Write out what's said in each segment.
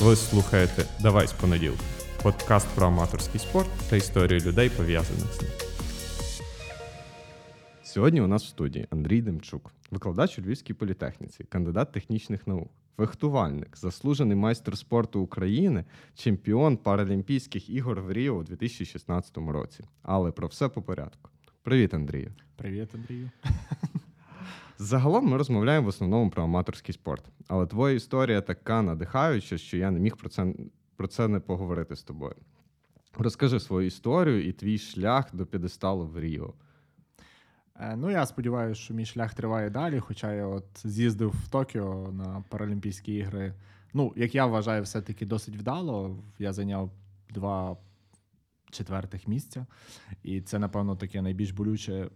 Ви слухаєте Давай з понеділка. Подкаст про аматорський спорт та історію людей, пов'язаних з ним. Сьогодні у нас в студії Андрій Демчук, викладач у Львівській політехніці, кандидат технічних наук, фехтувальник, заслужений майстер спорту України, чемпіон Паралімпійських ігор в Ріо у 2016 році. Але про все по порядку. Привіт, Андрію. Привіт, Андрію. Загалом ми розмовляємо в основному про аматорський спорт, але твоя історія така надихаюча, що я не міг про це про це не поговорити з тобою. Розкажи свою історію і твій шлях до п'єдесталу в Ріо. Е, ну, я сподіваюся, що мій шлях триває далі, хоча я от з'їздив в Токіо на Паралімпійські ігри. Ну, як я вважаю, все-таки досить вдало. Я зайняв два четвертих місця, і це, напевно, таке найбільш болюче,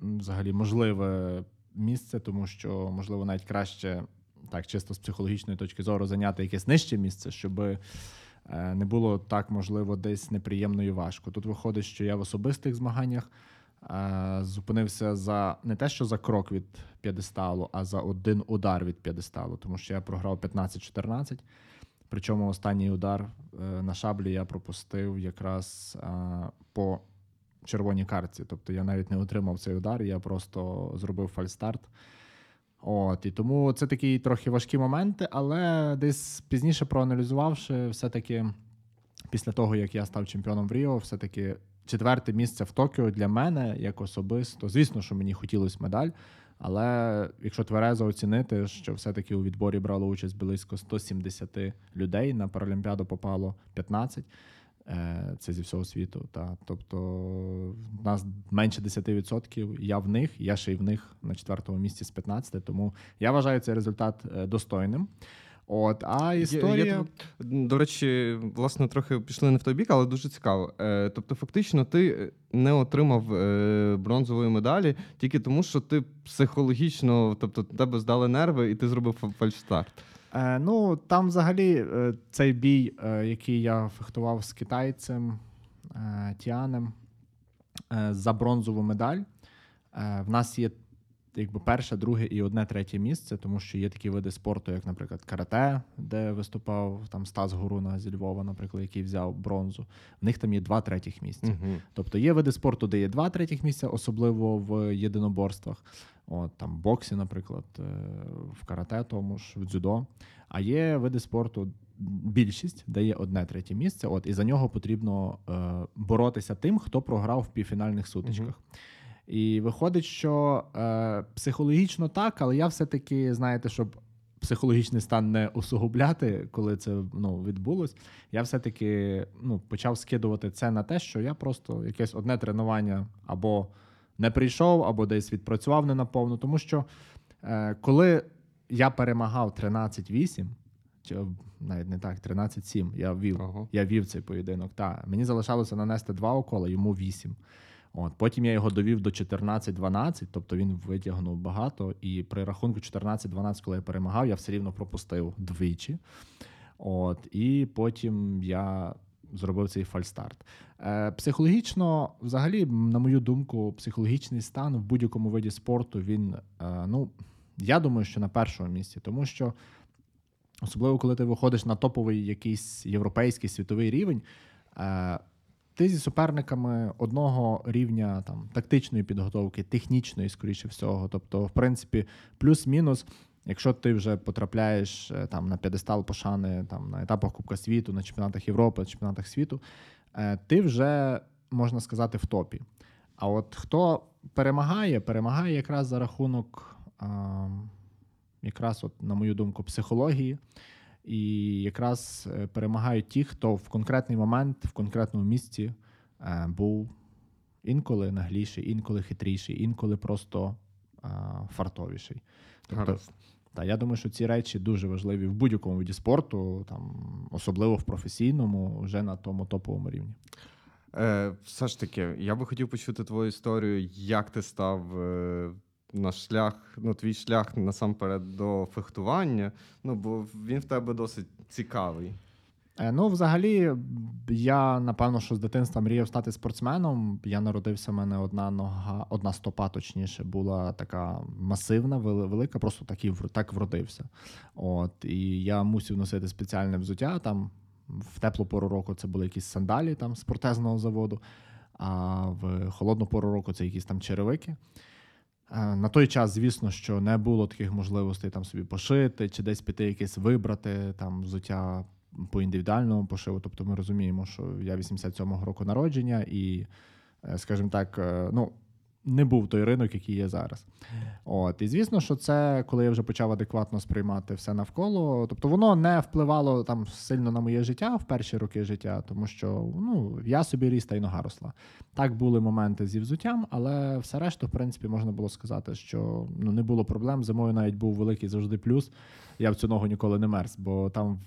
взагалі, можливе місце, тому що, можливо, навіть краще так, чисто з психологічної точки зору, зайняти якесь нижче місце, щоб е, не було так, можливо, десь неприємно і важко. Тут виходить, що я в особистих змаганнях е, зупинився за не те, що за крок від п'єдесталу, а за один удар від п'єдесталу, тому що я програв 15-14. Причому останній удар е, на шаблі я пропустив якраз по червоній картці. Тобто я навіть не отримав цей удар, я просто зробив фальстарт. От, І тому це такі трохи важкі моменти, але десь пізніше проаналізувавши, все-таки після того, як я став чемпіоном в Ріо, все-таки четверте місце в Токіо для мене як особисто. Звісно, що мені хотілося медаль. Але якщо тверезо оцінити, що все-таки у відборі брало участь близько 170 людей, на Паралімпіаду попало 15. Е, це зі всього світу. Та. Тобто в нас менше 10%, я в них, я ще й в них на четвертому місці з 15, тому я вважаю цей результат е, достойним. От, а історія. Я, я, до речі, власне, трохи пішли не в той бік, але дуже цікаво. Е, тобто, фактично, ти не отримав бронзової медалі тільки тому, що ти психологічно, тобто тебе здали нерви, і ти зробив фальшстарт. Е, Ну, там взагалі е, цей бій, е, який я фехтував з китайцем Тіанем за бронзову медаль. В нас є якби перше, друге і одне третє місце, тому що є такі види спорту, як, наприклад, карате, де виступав там Стас Горуна зі Львова, наприклад, який взяв бронзу. В них там є два третіх місця. Uh-huh. Тобто є види спорту, де є два третіх місця, особливо в єдиноборствах. От там боксі, наприклад, е, в карате, тому ж в дзюдо. А є види спорту. Більшість дає одне третє місце, от і за нього потрібно е, боротися тим, хто програв в півфінальних сутичках. Uh-huh. І виходить, що е, психологічно так, але я все-таки, знаєте, щоб психологічний стан не усугубляти, коли це ну, відбулось, я все-таки ну, почав скидувати це на те, що я просто якесь одне тренування або не прийшов, або десь відпрацював не наповну. Тому що е, коли я перемагав 13-8, чи навіть не так, 13-7, я вів ага. я вів цей поєдинок. Та, мені залишалося нанести два укола, йому 8. От Потім я його довів до 14-12, тобто він витягнув багато. І при рахунку 14-12, коли я перемагав, я все рівно пропустив двічі. От, І потім я зробив цей фальстарт. Е, Психологічно, взагалі, на мою думку, психологічний стан в будь-якому виді спорту він, е, ну, я думаю, що на першому місці, тому що. Особливо, коли ти виходиш на топовий якийсь європейський світовий рівень, е, ти зі суперниками одного рівня там тактичної підготовки, технічної, скоріше всього. Тобто, в принципі, плюс-мінус, якщо ти вже потрапляєш е, там на п'єдестал пошани там на етапах Кубка світу, на чемпіонатах Європи, на чемпіонатах світу, е, ти вже можна сказати в топі. А от хто перемагає, перемагає якраз за рахунок, якраз, от, на мою думку, психології. І якраз е, перемагають ті, хто в конкретний момент, в конкретному місці е, був інколи нагліший, інколи хитріший, інколи просто е, фартовіший. Тобто, та, я думаю, що ці речі дуже важливі в будь-якому виді спорту, там, особливо в професійному, вже на тому топовому рівні. Е, Все ж таки, я би хотів почути твою історію, як ти став. Наш шлях, ну, твій шлях насамперед до фехтування, ну, бо він в тебе досить цікавий. Е, Ну, взагалі, я напевно, що з дитинства мріяв стати спортсменом. Я народився, в мене одна нога, одна стопа, точніше, була така масивна, велика, просто так, і так вродився. От, і я мусив носити спеціальне взуття. Там в теплу пору року це були якісь сандалі там з протезного заводу, а в холодну пору року це якісь там черевики. Е, На той час, звісно, що не було таких можливостей там собі пошити чи десь піти якесь вибрати там взуття по індивідуальному пошиву. Тобто ми розуміємо, що я 87-го року народження, і, е, скажімо так, е, ну. Не був той ринок, який є зараз. От, і звісно, що це, коли я вже почав адекватно сприймати все навколо. Тобто воно не впливало там сильно на моє життя в перші роки життя, тому що ну, я собі ріс та й нога росла. Так були моменти зі взуттям, але все решту, в принципі, можна було сказати, що ну, не було проблем. Зимою навіть був великий завжди плюс. Я в цю ногу ніколи не мерз, бо там,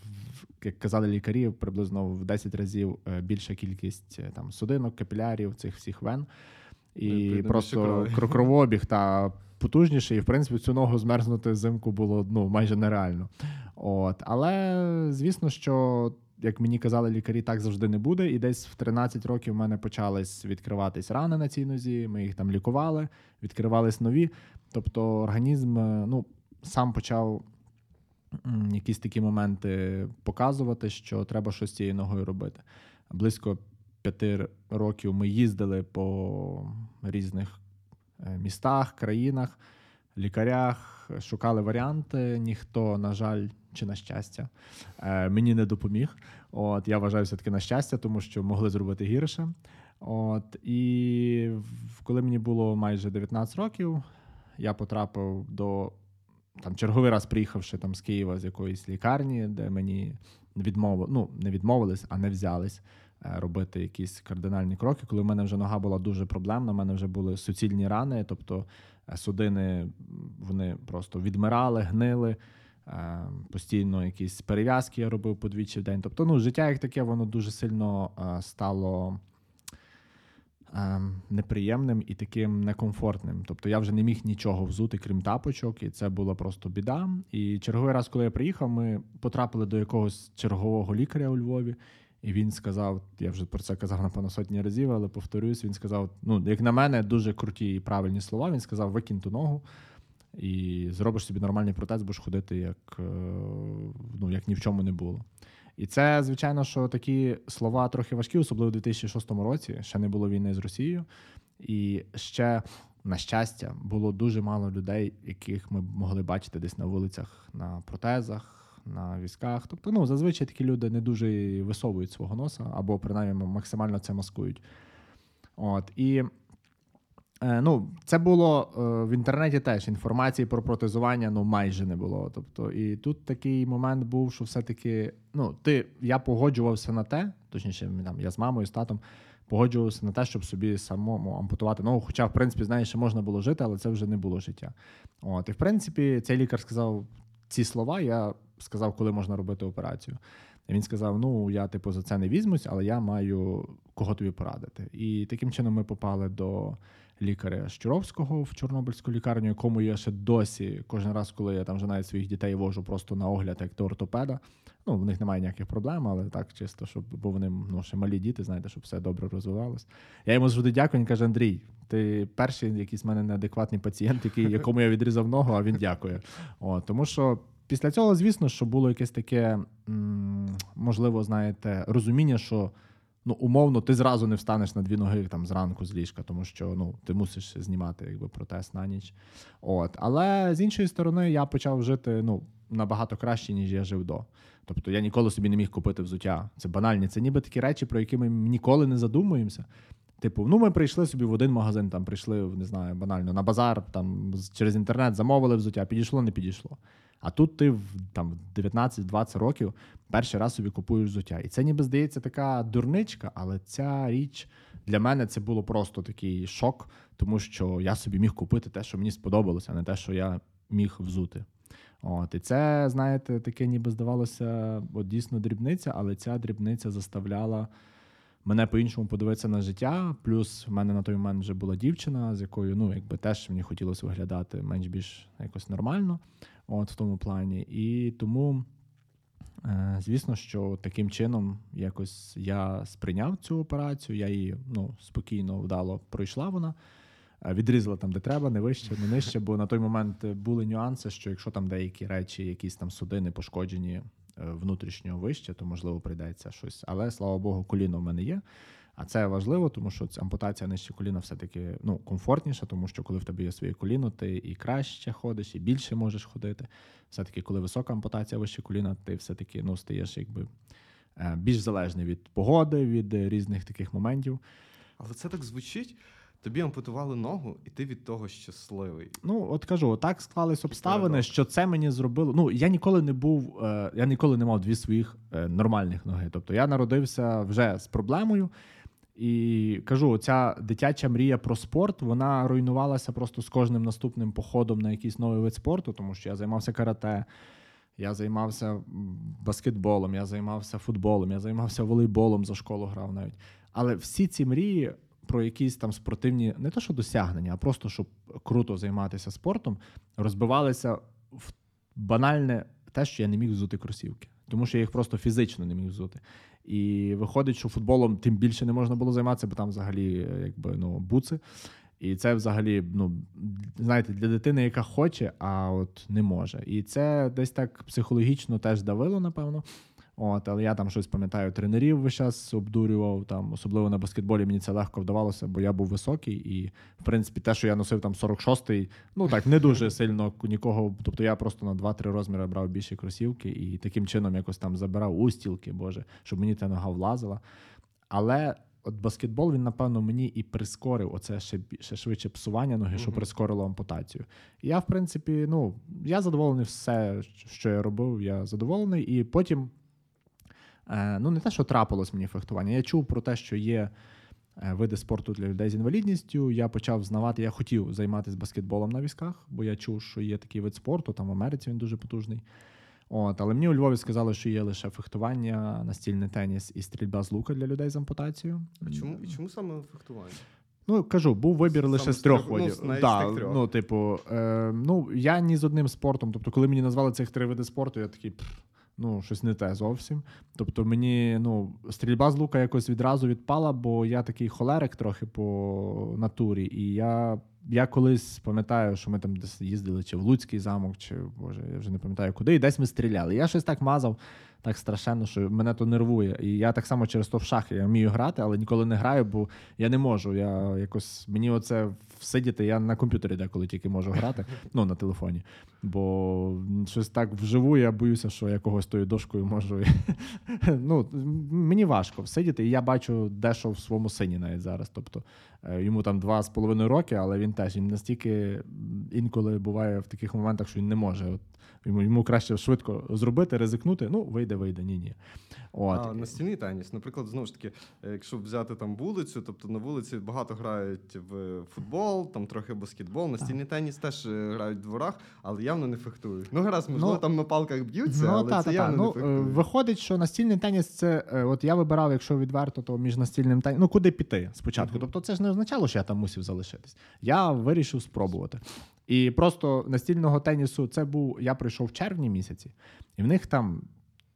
як казали лікарі, приблизно в 10 разів е, більша кількість е, там судинок, капілярів, цих всіх вен. І просто крові. кро- кровообіг та потужніший. І в принципі цю ногу змерзнути взимку було ну, майже нереально. От. Але звісно, що. Як мені казали лікарі, так завжди не буде. І десь в 13 років в мене почались відкриватись рани на цій нозі. Ми їх там лікували, відкривались нові. Тобто організм е, ну, сам почав якісь такі моменти показувати, що треба щось з цією ногою робити. Близько п'яти років ми їздили по різних е, містах, країнах, лікарях, шукали варіанти. Ніхто, на жаль, чи на щастя, е, мені не допоміг. От я вважаю все-таки на щастя, тому що могли зробити гірше. От і коли мені було майже 19 років, я потрапив до там черговий раз приїхавши там з Києва з якоїсь лікарні, де мені відмовили, ну не відмовились, а не взялись робити якісь кардинальні кроки. Коли в мене вже нога була дуже проблемна, в мене вже були суцільні рани, тобто е, судини вони просто відмирали, гнили. е, Постійно якісь перев'язки я робив подвічі в день. Тобто, ну, життя як таке, воно дуже сильно е, стало неприємним і таким некомфортним. Тобто я вже не міг нічого взути, крім тапочок, і це була просто біда. І черговий раз, коли я приїхав, ми потрапили до якогось чергового лікаря у Львові. І він сказав: я вже про це казав напевно сотні разів, але повторюсь, він сказав: ну, як на мене, дуже круті і правильні слова. Він сказав: викинь ту ногу і зробиш собі нормальний протез, будеш ходити, як, е, ну, як ні в чому не було. І це, звичайно, що такі слова трохи важкі, особливо у 2006 році. Ще не було війни з Росією. І ще, на щастя, було дуже мало людей, яких ми могли бачити десь на вулицях на протезах, на візках. Тобто, ну, зазвичай такі люди не дуже висовують свого носа, або принаймні максимально це маскують. От. І Е, Ну, це було е, в інтернеті теж інформації про протезування ну майже не було. Тобто, і тут такий момент був, що все-таки ну, ти, я погоджувався на те, точніше, там, я з мамою, з татом погоджувався на те, щоб собі самому ампутувати ногу. Хоча, в принципі, знаєш, ще можна було жити, але це вже не було життя. От, і в принципі, цей лікар сказав ці слова. Я сказав, коли можна робити операцію. Він сказав: Ну, я типу за це не візьмусь, але я маю кого тобі порадити. І таким чином ми попали до лікаря Щуровського в Чорнобильську лікарню, якому я ще досі кожен раз, коли я там вже навіть своїх дітей вожу просто на огляд, як до ортопеда. Ну, в них немає ніяких проблем, але так чисто, щоб бо вони ну, ще малі діти, знаєте, щоб все добре розвивалось. Я йому завжди дякую. Він каже: Андрій, ти перший якийсь в мене неадекватний пацієнт, який, якому я відрізав ногу, а він дякує. О, тому що. Після цього, звісно, що було якесь таке, можливо, знаєте, розуміння, що ну, умовно, ти зразу не встанеш на дві ноги там зранку з ліжка, тому що ну, ти мусиш знімати якби, протез на ніч. От. Але з іншої сторони, я почав жити ну, набагато краще, ніж я жив до. Тобто я ніколи собі не міг купити взуття. Це банальні. Це ніби такі речі, про які ми ніколи не задумуємося. Типу, ну ми прийшли собі в один магазин, там прийшли, не знаю, банально на базар, там через інтернет замовили взуття, підійшло, не підійшло. А тут ти в там 19-20 років перший раз собі купуєш взуття. І це ніби здається така дурничка, але ця річ для мене це було просто такий шок, тому що я собі міг купити те, що мені сподобалося, а не те, що я міг взути. От, і це, знаєте, таке ніби здавалося, от дійсно дрібниця, але ця дрібниця заставляла мене по-іншому подивитися на життя. Плюс в мене на той момент вже була дівчина, з якою ну, якби теж мені хотілося виглядати менш більш якось нормально, от в тому плані. І тому Е, Звісно, що таким чином якось я сприйняв цю операцію, я її ну, спокійно, вдало пройшла вона. Е, Відрізала там, де треба, не вище, не нижче, бо на той момент були нюанси, що якщо там деякі речі, якісь там судини пошкоджені е, внутрішньо вище, то можливо прийдеться щось. Але слава Богу, коліно в мене є. А це важливо, тому що ампутація нижче коліна все-таки ну, комфортніша, тому що коли в тебе є своє коліно, ти і краще ходиш, і більше можеш ходити. Все-таки, коли висока ампутація вище коліна, ти все-таки ну, стаєш якби е, більш залежний від погоди, від різних таких моментів. Але це так звучить. Тобі ампутували ногу, і ти від того щасливий. Ну, от кажу, так склались обставини, що це мені зробило. Ну, я ніколи не був, е, я ніколи не мав дві своїх е, нормальних ноги. Тобто я народився вже з проблемою. І кажу, ця дитяча мрія про спорт вона руйнувалася просто з кожним наступним походом на якийсь новий вид спорту, тому що я займався карате, я займався баскетболом, я займався футболом, я займався волейболом за школу грав навіть. Але всі ці мрії про якісь там спортивні, не то що досягнення, а просто щоб круто займатися спортом, розбивалися в банальне те, що я не міг взути кросівки, тому що я їх просто фізично не міг взути. І виходить, що футболом тим більше не можна було займатися, бо там взагалі якби ну буци. І це взагалі, ну знаєте, для дитини, яка хоче, а от не може. І це десь так психологічно теж давило, напевно. От, але я там щось пам'ятаю, тренерів весь час обдурював. Там, особливо на баскетболі мені це легко вдавалося, бо я був високий, і в принципі те, що я носив там 46-й, ну так не дуже сильно нікого. Тобто я просто на 2-3 розміри брав більші кросівки і таким чином якось там забирав устілки, боже, щоб мені та нога влазила. Але от баскетбол він, напевно, мені і прискорив оце ще, ще швидше псування ноги, що прискорило ампутацію. І я, в принципі, ну, я задоволений все, що я робив, я задоволений. І потім, ну, не те, що трапилось мені фехтування. Я чув про те, що є е, види спорту для людей з інвалідністю. Я почав знавати, я хотів займатися баскетболом на візках, бо я чув, що є такий вид спорту, там в Америці він дуже потужний. От, але мені у Львові сказали, що є лише фехтування, настільний теніс і стрільба з лука для людей з ампутацією. А чому, і чому саме фехтування? Ну, кажу, був вибір Саме лише з трьох ну, видів. з да, ну, типу, е, ну, я ні з одним спортом. Тобто, коли мені назвали цих три види спорту, я такий. «Пф, Ну, щось не те зовсім. Тобто, мені ну, стрільба з лука якось відразу відпала, бо я такий холерик трохи по натурі. І я, я колись пам'ятаю, що ми там десь їздили чи в Луцький замок, чи боже, я вже не пам'ятаю куди, і десь ми стріляли. Я щось так мазав, так страшенно, що мене то нервує. І я так само через то в шахи я вмію грати, але ніколи не граю, бо я не можу. Я якось мені оце всидіти. Я на комп'ютері деколи тільки можу грати, ну на телефоні. Бо щось так вживу, я боюся, що я когось тою дошкою можу. ну, мені важко всидіти, і я бачу дещо в своєму сині навіть зараз. Тобто е, йому там два з половиною роки, але він теж він настільки інколи буває в таких моментах, що він не може. От, йому, краще швидко зробити, ризикнути. Ну, вийде, вийде, ні, ні. От. А настільний теніс, наприклад, знову ж таки, е, якщо взяти там вулицю, тобто на вулиці багато грають в футбол, там трохи баскетбол, настільний теніс теж е, грають в дворах, але явно не фехтують. Ну, гаразд, можливо, Ну, там на палках б'ються, Ну, але та, це та, та. явно Ну, не е, фехтують. виходить, що настільний теніс це. е, От я вибирав, якщо відверто, то між настільним тенісом. Ну, куди піти спочатку. Мгм. Тобто, це ж не означало, що я там мусив залишитись. Я вирішив спробувати. І просто настільного тенісу це був. Я прийшов в червні місяці, і в них там.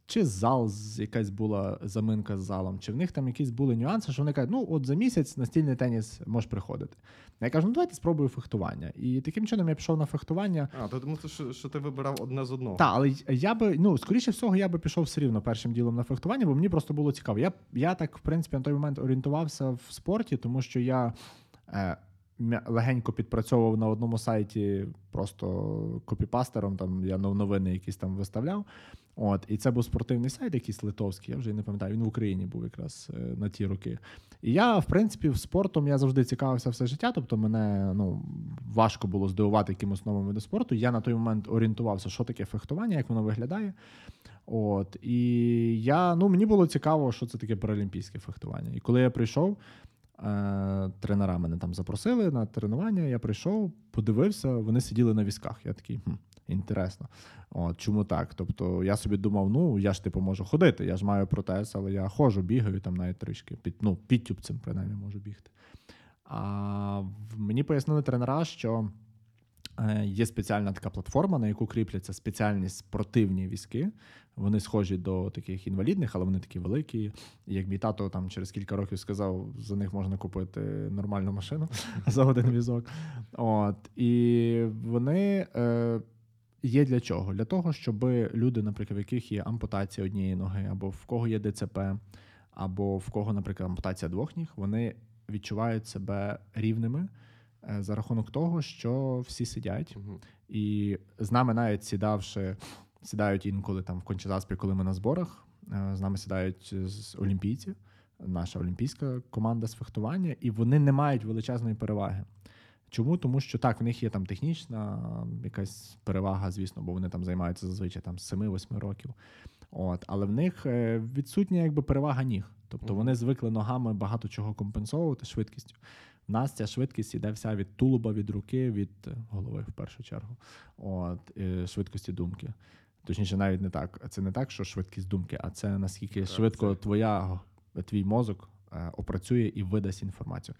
Чи зал якась була заминка з залом, чи в них там якісь були нюанси, що вони кажуть, ну от за місяць настільний теніс можеш приходити. Я кажу, ну давайте спробую фехтування. І таким чином я пішов на фехтування. А, то тому, що, що ти вибирав одне з одного. Так, але я би, ну, скоріше всього, я би пішов все рівно першим ділом на фехтування, бо мені просто було цікаво. Я, я так, в принципі, на той момент орієнтувався в спорті, тому що я е, легенько підпрацьовував на одному сайті просто копіпастером, там я нов- новини якісь там виставляв. От, і це був спортивний сайт, якийсь литовський, я вже не пам'ятаю, він в Україні був якраз е, на ті роки. І я, в принципі, спортом я завжди цікавився все життя. Тобто, мене ну, важко було здивувати якимось новим видом спорту. Я на той момент орієнтувався, що таке фехтування, як воно виглядає. От, і я, ну, мені було цікаво, що це таке паралімпійське фехтування. І коли я прийшов, е, тренера мене там запросили на тренування, я прийшов, подивився, вони сиділи на візках. Я такий, хм, інтересно. От, чому так? Тобто я собі думав, ну я ж типу можу ходити, я ж маю протез, але я ходжу, бігаю там навіть трішки, під, ну, підтюбцем, принаймні, можу бігти. А мені пояснили тренера, що Е, Є спеціальна така платформа, на яку кріпляться спеціальні спортивні візки. Вони схожі до таких інвалідних, але вони такі великі. Як мій тато там через кілька років сказав, за них можна купити нормальну машину за один візок. От і вони е, є для чого? Для того, щоб люди, наприклад, в яких є ампутація однієї ноги, або в кого є ДЦП, або в кого, наприклад, ампутація двох ніг, вони відчувають себе рівними е, за рахунок того, що всі сидять. Мгм. І з нами навіть сідавши, сідають інколи там в Кончезаспі, коли ми на зборах. е, З нами сідають з олімпійці, наша олімпійська команда з фехтування, і вони не мають величезної переваги. Чому? Тому що так, в них є там технічна якась перевага, звісно, бо вони там займаються зазвичай там з 7-8 років. От, але в них е, відсутня якби перевага ніг. Тобто вони звикли ногами багато чого компенсовувати швидкістю. В нас ця швидкість іде вся від тулуба, від руки, від голови в першу чергу. От, швидкості думки. Точніше, навіть не так. Це не так, що швидкість думки, а це наскільки Так, швидко це- твоя, твій мозок е, опрацює і видасть інформацію.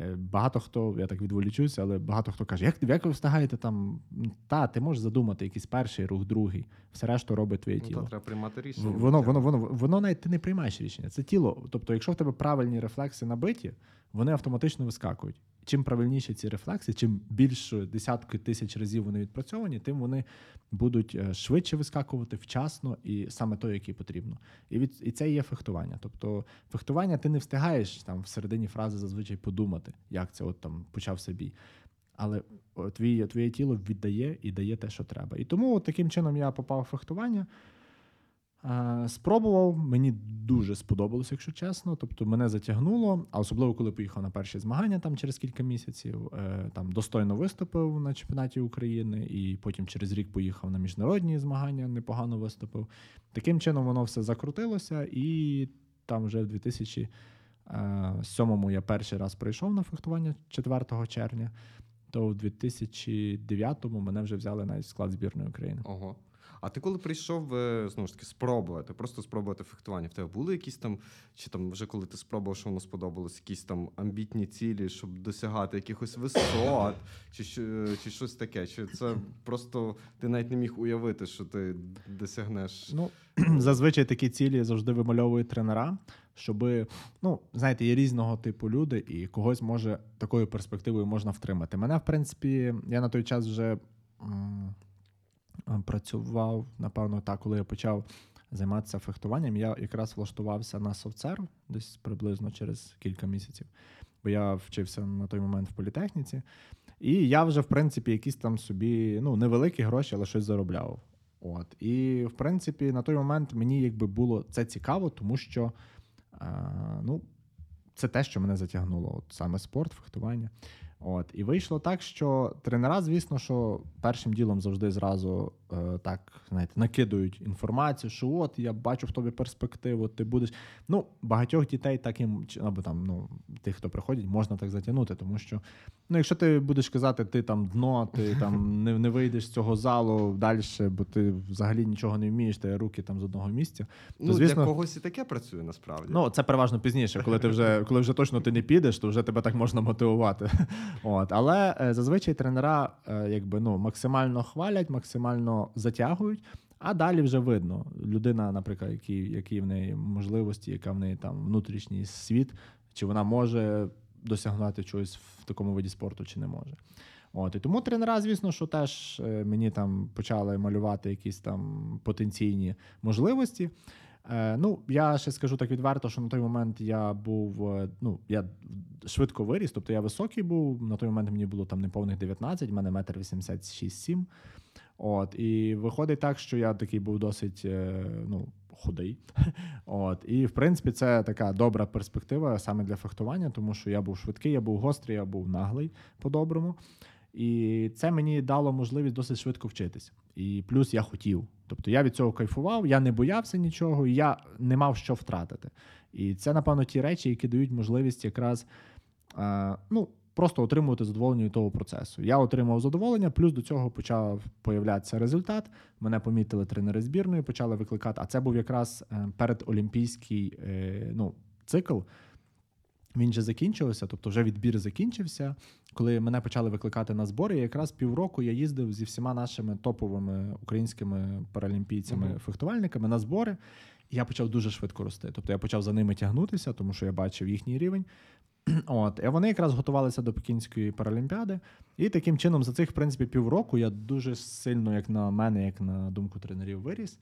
Е, Багато хто, я так відволічуся, але багато хто каже, як, як ви встигаєте там. Та, ти можеш задумати якийсь перший рух, другий, все решту робить твоє Ну, тіло. та треба приймати рішення. Воно, воно, воно, воно навіть ти не приймаєш рішення. Це тіло. Тобто, якщо в тебе правильні рефлекси набиті, вони автоматично вискакують. Чим правильніші ці рефлекси, чим більше десятки тисяч разів вони відпрацьовані, тим вони будуть е, швидше вискакувати вчасно і саме то, яке потрібно. І від і це є фехтування. Тобто, фехтування ти не встигаєш там всередині фрази зазвичай подумати, як це от там почався бій. Але о, твоє, твоє тіло віддає і дає те, що треба. І тому от таким чином я попав в фехтування. Е, Спробував, мені дуже сподобалося, якщо чесно. Тобто мене затягнуло, а особливо коли поїхав на перші змагання там через кілька місяців, е, там достойно виступив на чемпіонаті України, і потім через рік поїхав на міжнародні змагання, непогано виступив. Таким чином воно все закрутилося, і там вже в 2007-му я перший раз прийшов на фехтування 4 червня, то в 2009-му мене вже взяли навіть в склад збірної України. Ого. А ти коли прийшов е, знову ж таки спробувати, просто спробувати фехтування, в тебе були якісь там, чи там вже коли ти спробував, що воно сподобалось, якісь там амбітні цілі, щоб досягати якихось висот, чи, що- чи щось таке? Чи це просто ти навіть не міг уявити, що ти досягнеш? Ну, зазвичай такі цілі завжди вимальовують тренера, щоб, ну, знаєте, є різного типу люди, і когось може такою перспективою можна втримати. Мене, в принципі, я на той час вже працював, напевно, так, коли я почав займатися фехтуванням, я якраз влаштувався на софтсерв десь приблизно через кілька місяців, бо я вчився на той момент в політехніці. І я вже, в принципі, якісь там собі ну, невеликі гроші, але щось заробляв. От. І, в принципі, на той момент мені якби було це цікаво, тому що е, ну, це те, що мене затягнуло. От саме спорт, фехтування. От. І вийшло так, що тренера, звісно, що першим ділом завжди зразу е, так, знаєте, накидують інформацію, що от я бачу в тобі перспективу, ти будеш. Ну, багатьох дітей таким, чи- або там, ну, тих, хто приходять, можна так затягнути, тому що ну, якщо ти будеш казати, ти там дно, ти там не, не вийдеш з цього залу далі, бо ти взагалі нічого не вмієш, ти руки там з одного місця. ну, звісно- для когось і таке працює насправді. Ну, це переважно пізніше, коли ти вже коли вже точно ти не підеш, то вже тебе так можна мотивувати. От, але е, зазвичай тренера е, якби ну максимально хвалять, максимально затягують. А далі вже видно. Людина, наприклад, які, які в неї можливості, яка в неї там внутрішній світ, чи вона може досягнути чогось в такому виді спорту, чи не може. От, і тому тренера, звісно, що теж е, мені там почали малювати якісь там потенційні можливості. Е, ну, я ще скажу так відверто, що на той момент я був, е, ну, я швидко виріс, тобто я високий був. На той момент мені було там неповних 19, в мене метр 86-7. От, і виходить так, що я такий був досить е, ну, худий. От, і в принципі, це така добра перспектива саме для фехтування, тому що я був швидкий, я був гострий, я був наглий по-доброму. І це мені дало можливість досить швидко вчитися. І плюс я хотів. Тобто я від цього кайфував, я не боявся нічого, я не мав що втратити. І це, напевно, ті речі, які дають можливість якраз е, ну, просто отримувати задоволення від того процесу. Я отримав задоволення, плюс до цього почав появлятися результат. Мене помітили тренери збірної, почали викликати. А це був якраз е, передолімпійський е, ну, цикл. Він вже закінчився, тобто вже відбір закінчився. Коли мене почали викликати на збори, якраз півроку я їздив зі всіма нашими топовими українськими паралімпійцями-фехтувальниками на збори. І я почав дуже швидко рости. Тобто я почав за ними тягнутися, тому що я бачив їхній рівень. От, і вони якраз готувалися до Пекінської паралімпіади. І таким чином, за цих, в принципі, півроку я дуже сильно, як на мене, як на думку тренерів, виріс.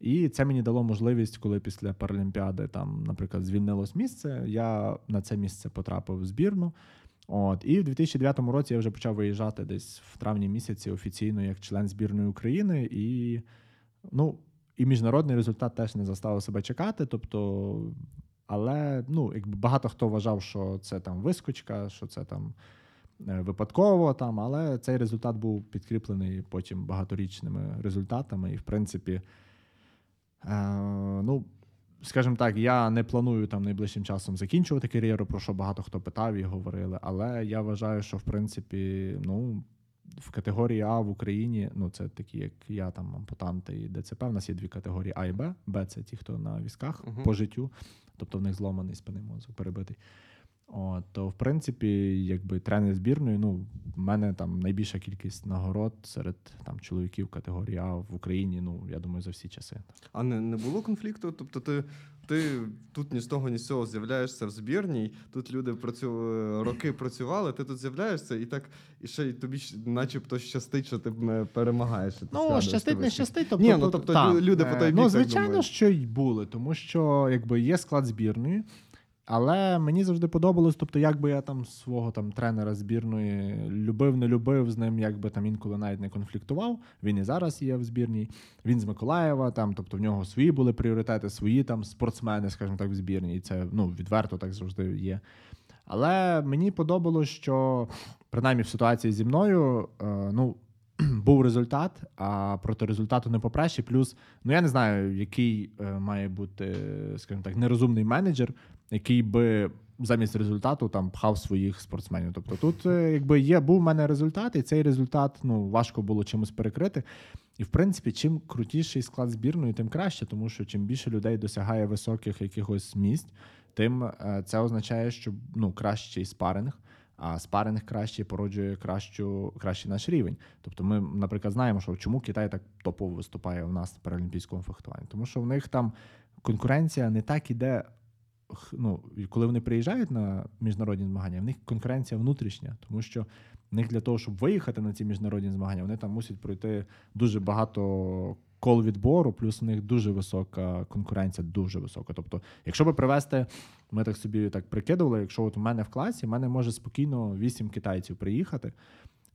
І це мені дало можливість, коли після Паралімпіади там, наприклад, звільнилось місце, я на це місце потрапив в збірну. От, і в 2009 році я вже почав виїжджати десь в травні місяці офіційно як член збірної України. І, ну, і міжнародний результат теж не заставив себе чекати. Тобто, але ну, якби багато хто вважав, що це там вискочка, що це там е, випадково, там, але цей результат був підкріплений потім багаторічними результатами. І, в принципі, ну, скажімо так, я не планую там найближчим часом закінчувати кар'єру, про що багато хто питав і говорили. Але я вважаю, що в принципі, ну. В категорії А в Україні, ну це такі, як я, там ампутанти і ДЦП. У нас є дві категорії А і Б. Б це ті, хто на візках Мгм. по життю, тобто в них зломаний спинний мозок, перебитий. От, то, в принципі, якби тренер збірної, ну, в мене там найбільша кількість нагород серед там чоловіків категорії А в Україні, ну, я думаю, за всі часи. А не, не було конфлікту? Тобто ти, ти тут ні з того, ні з цього з'являєшся в збірній, тут люди працю... роки працювали, ти тут з'являєшся, і так і ще й тобі начебто щастить, що ти перемагаєш. ти Ну, щастить, тебе не щастить. Тобто, Ні, ну, тобто та, люди по той е, бік Ну, звичайно, думають. що й були, тому що якби є склад збірної. Але мені завжди подобалось, тобто, як би я там свого там тренера збірної любив, не любив з ним, якби там інколи навіть не конфліктував. Він і зараз є в збірній. Він з Миколаєва, там, тобто в нього свої були пріоритети, свої там спортсмени, скажімо так, в збірній. І це ну, відверто так завжди є. Але мені подобалось, що принаймні в ситуації зі мною, е, ну. Був результат, а проти результату не попращі. Плюс, ну я не знаю, який е, має бути, скажімо так, нерозумний менеджер, який би замість результату там пхав своїх спортсменів. Тобто тут, е, якби є, був в мене результат, і цей результат ну, важко було чимось перекрити. І в принципі, чим крутіший склад збірної, тим краще, тому що чим більше людей досягає високих якихось місць, тим е, це означає, що ну, кращий спаринг. А спаринг краще породжує кращу, кращий наш рівень. Тобто, ми, наприклад, знаємо, що чому Китай так топово виступає у нас в паралімпійському фехтуванні. Тому що в них там конкуренція не так іде. Ну, коли вони приїжджають на міжнародні змагання, в них конкуренція внутрішня, тому що в них для того, щоб виїхати на ці міжнародні змагання, вони там мусять пройти дуже багато кол відбору, плюс у них дуже висока конкуренція, дуже висока. Тобто, якщо би привезти, ми так собі так прикидували, якщо от у мене в класі, в мене може спокійно вісім китайців приїхати.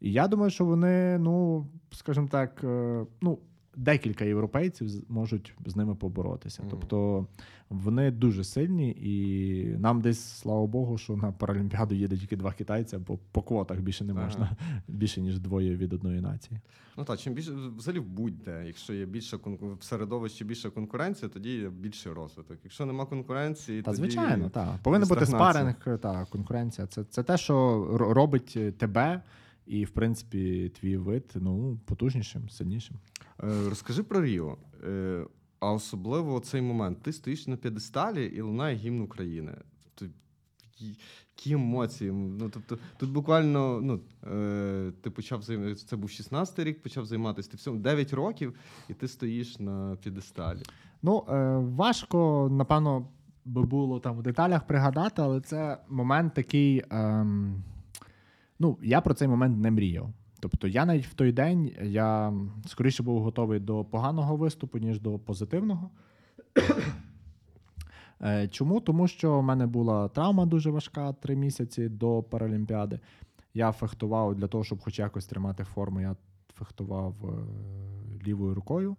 І я думаю, що вони, ну, скажімо так, е, ну, декілька європейців можуть з ними поборотися. Мгм. Тобто вони дуже сильні, і нам десь, слава Богу, що на Паралімпіаду їде тільки два китайця, бо по квотах більше не Ага. можна більше, ніж двоє від одної нації. Ну так, чим більше взагалі будь-де, якщо є більше в середовищі більше конкуренції, тоді є більший розвиток. Якщо нема конкуренції, Та тоді звичайно, так. Повинен бути стагнація. спаринг, та конкуренція. Це, це те, що робить е, тебе і, в принципі, твій вид ну, потужнішим, сильнішим. Е, Розкажи про Ріо. Е, А особливо цей момент. Ти стоїш на п'єдесталі і лунає гімн України. Тобто, які- емоції? Ну, тобто, тут буквально ну, е, ти почав займатися, це був 16-й рік, почав займатися. Ти всьому 9 років, і ти стоїш на п'єдесталі. Ну, е, важко, напевно, би було там в деталях пригадати, але це момент такий. Ем, ну, я про цей момент не мріяв. Тобто, я навіть в той день я скоріше був готовий до поганого виступу, ніж до позитивного. Е, Чому? Тому що в мене була травма дуже важка три місяці до Паралімпіади. Я фехтував для того, щоб хоч якось тримати форму. Я фехтував е, лівою рукою.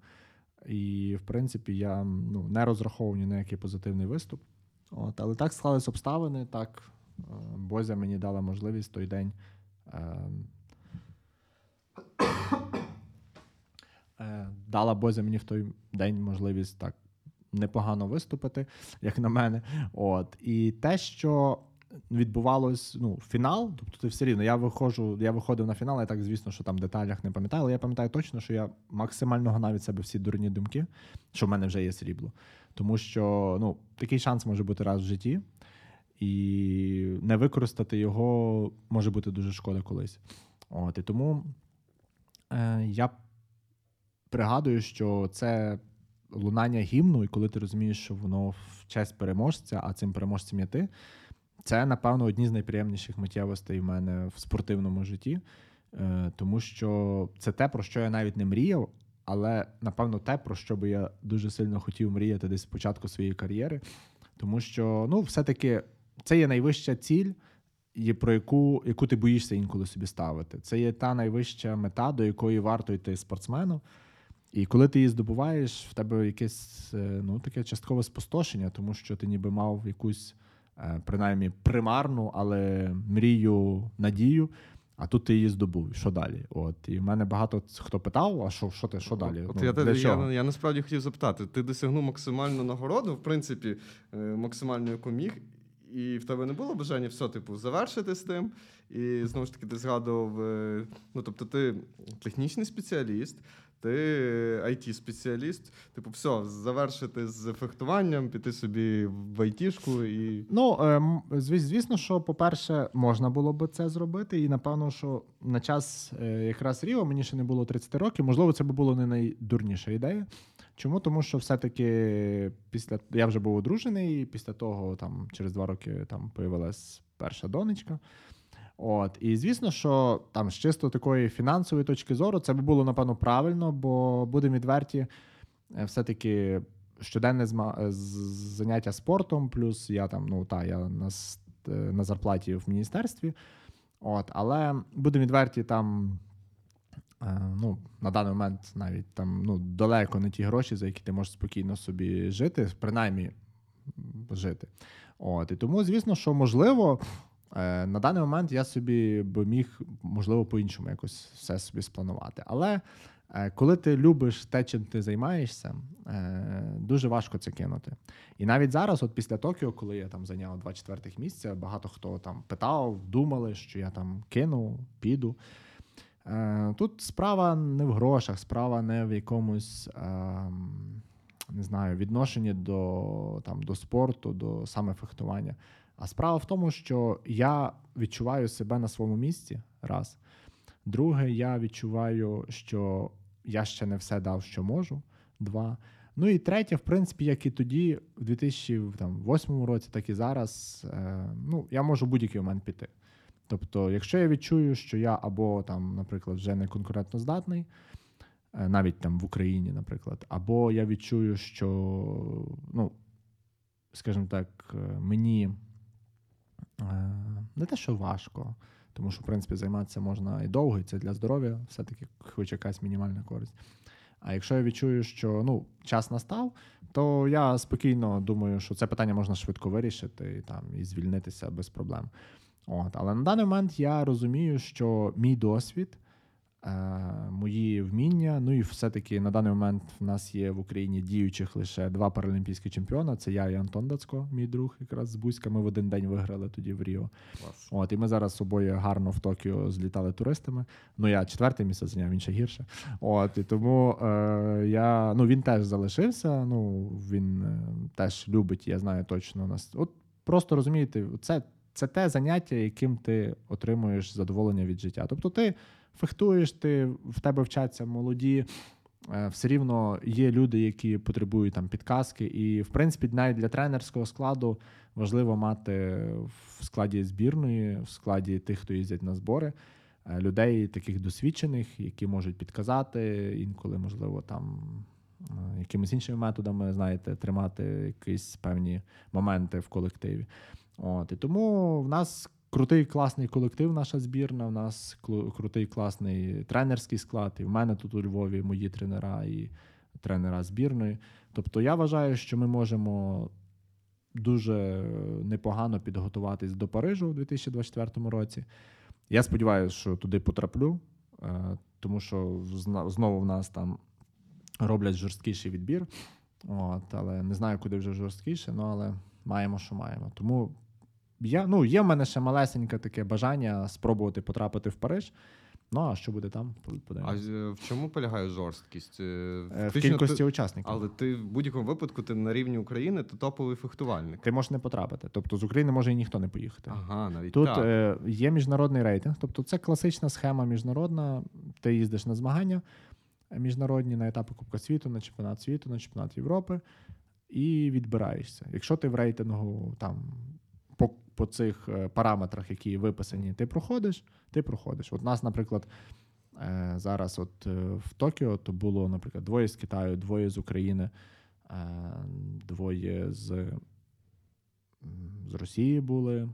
І, в принципі, я ну, не розраховував ні на який позитивний виступ. От, але так склались обставини, так Бозя мені дала можливість той день. Е, е, дала Бозя мені в той день можливість так непогано виступити, як на мене. От. І те, що відбувалось ну, фінал, тобто ти все рівно, я виходжу, я виходив на фінал, я так, звісно, що там деталях не пам'ятаю, але я пам'ятаю точно, що я максимально гнав від себе всі дурні думки, що в мене вже є срібло. Тому що ну, такий шанс може бути раз в житті. І не використати його може бути дуже шкода колись. От, і тому е, я пригадую, що це лунання гімну, і коли ти розумієш, що воно в честь переможця, а цим переможцем є ти, це, напевно, одні з найприємніших миттєвостей в мене в спортивному житті, е, тому що це те, про що я навіть не мріяв, але напевно те, про що би я дуже сильно хотів мріяти десь з початку своєї кар'єри. Тому що, ну, все-таки це є найвища ціль, про яку яку ти боїшся інколи собі ставити. Це є та найвища мета, до якої варто йти спортсмену. І коли ти її здобуваєш, в тебе якесь е, ну, таке часткове спустошення, тому що ти ніби мав якусь е, принаймні примарну, але мрію, надію. А тут ти її здобув. Що далі? От і в мене багато хто питав: а що що ти що далі? От ну, я, для я, чого? я, я насправді хотів запитати: ти досягнув максимальну нагороду, в принципі, е, максимально яку міг, і в тебе не було бажання все, типу, завершити з тим. І знову ж таки, ти згадував: е, ну тобто, ти технічний спеціаліст. Ти it спеціаліст типу, все, завершити з фехтуванням, піти собі в айтішку і. Ну, звіс- звісно, що, по-перше, можна було би це зробити, і напевно, що на час е, якраз Ріо мені ще не було 30 років. Можливо, це би було не найдурніша ідея. Чому? Тому що все-таки після я вже був одружений, і після того, там, через два роки там появилась перша донечка. От, і звісно, що там з чисто такої фінансової точки зору це би було напевно правильно, бо будемо відверті, е, все-таки щоденне зма- заняття спортом, плюс я там, ну та я на, е, на зарплаті в міністерстві. От, але будемо відверті, там ну, на даний момент навіть там ну, далеко не ті гроші, за які ти можеш спокійно собі жити, принаймні жити. От, і тому, звісно, що можливо. е, На даний момент я собі би міг, можливо, по-іншому якось все собі спланувати. Але е, коли ти любиш те, чим ти займаєшся, е, дуже важко це кинути. І навіть зараз, от після Токіо, коли я там зайняв 24 місця, багато хто там питав, думали, що я там кину, піду. Е, Тут справа не в грошах, справа не в якомусь. ем, Не знаю, відношенні до, там, до спорту, до саме фехтування. А справа в тому, що я відчуваю себе на своєму місці. Раз. Друге, я відчуваю, що я ще не все дав, що можу. Два. Ну і третє, в принципі, як і тоді, в 2008 році, так і зараз, е, ну, я можу в будь-який момент піти. Тобто, якщо я відчую, що я або там, наприклад, вже не конкурентно здатний, е, навіть там в Україні, наприклад, або я відчую, що, ну, скажімо так, е, мені е, не те, що важко, тому що, в принципі, займатися можна і довго, і це для здоров'я, все-таки хоч якась мінімальна користь. А якщо я відчую, що ну, час настав, то я спокійно думаю, що це питання можна швидко вирішити і, там, і звільнитися без проблем. От. Але на даний момент я розумію, що мій досвід, е, мої вміння, ну і все-таки на даний момент в нас є в Україні діючих лише два паралімпійські чемпіона. Це я і Антон Дацько, мій друг, якраз з Бузька. Ми в один день виграли тоді в Ріо. Клас. От, і ми зараз обоє гарно в Токіо злітали туристами. Ну, я четверте місце зайняв, він ще гірше. От, і тому е, я, ну, він теж залишився. Ну, він е, теж любить, я знаю точно нас. От просто розумієте, це, це те заняття, яким ти отримуєш задоволення від життя. Тобто ти фехтуєш, ти в тебе вчаться молоді. е, Все рівно є люди, які потребують там підказки, і в принципі навіть для тренерського складу важливо мати в складі збірної, в складі тих, хто їздять на збори, е, людей таких досвідчених, які можуть підказати, інколи, можливо, там е, якимись іншими методами, знаєте, тримати якісь певні моменти в колективі. От, і тому в нас крутий класний колектив, наша збірна. В нас крутий класний тренерський склад. І в мене тут у Львові мої тренера і тренера збірної. Тобто я вважаю, що ми можемо дуже непогано підготуватись до Парижу у 2024 році. Я сподіваюся, що туди потраплю, е, тому що знову в нас там роблять жорсткіший відбір. От, але не знаю, куди вже жорсткіше, ну але маємо, що маємо. Тому я, ну, є в мене ще малесеньке таке бажання спробувати потрапити в Париж. Ну а що буде там? А Подивимось. в чому полягає жорсткість? Е, Е, В кількості ти- учасників. Але ти в будь-якому випадку ти на рівні України ти топовий фехтувальник. Ти можеш не потрапити. Тобто з України може і ніхто не поїхати. Ага, навіть Тут так. е, є міжнародний рейтинг, тобто це класична схема міжнародна. Ти їздиш на змагання міжнародні на етапи Кубка світу, на чемпіонат світу, на чемпіонат Європи і відбираєшся. Якщо ти в рейтингу там по, цих е, параметрах, які виписані, ти проходиш, ти проходиш. От нас, наприклад, е, зараз, от е, в Токіо, то було, наприклад, двоє з Китаю, двоє з України, двоє з, з Росії були.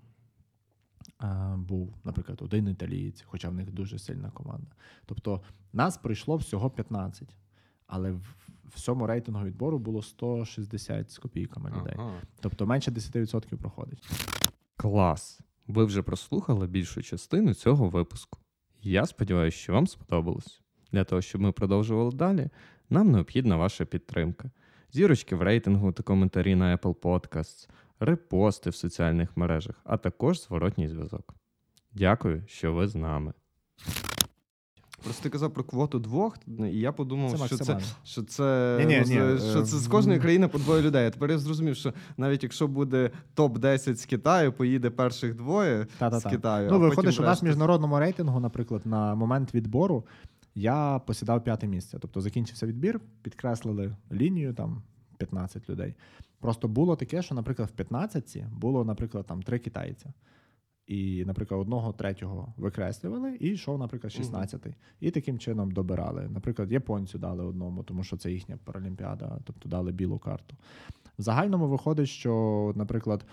Був, наприклад, один італієць, хоча в них дуже сильна команда. Тобто нас прийшло всього 15, але в в цьому рейтингу відбору було 160 з копійками людей. Ага. Тобто менше 10% проходить. Клас! Ви вже прослухали більшу частину цього випуску. Я сподіваюся, що вам сподобалось. Для того, щоб ми продовжували далі, нам необхідна ваша підтримка. Зірочки в рейтингу та коментарі на Apple Podcasts, репости в соціальних мережах, а також зворотній зв'язок. Дякую, що ви з нами. Просто ти казав про квоту двох, і я подумав, Це що це, що це, Ні-ні, ну, ні, з- що е, це з кожної країни по двоє людей. А тепер я зрозумів, що навіть якщо буде топ-10 з Китаю, поїде перших двоє з Та-та-та. Китаю. Ну, а виходить, потім що у нас в міжнародному рейтингу, наприклад, на момент відбору я посідав п'яте місце. Тобто закінчився відбір, підкреслили лінію там 15 людей. Просто було таке, що, наприклад, в 15 було, наприклад, там три китайця. І, наприклад, одного третього викреслювали, і йшов, наприклад, 16-й. І таким чином добирали. Наприклад, японцю дали одному, тому що це їхня паралімпіада, тобто дали білу карту. В загальному виходить, що, наприклад,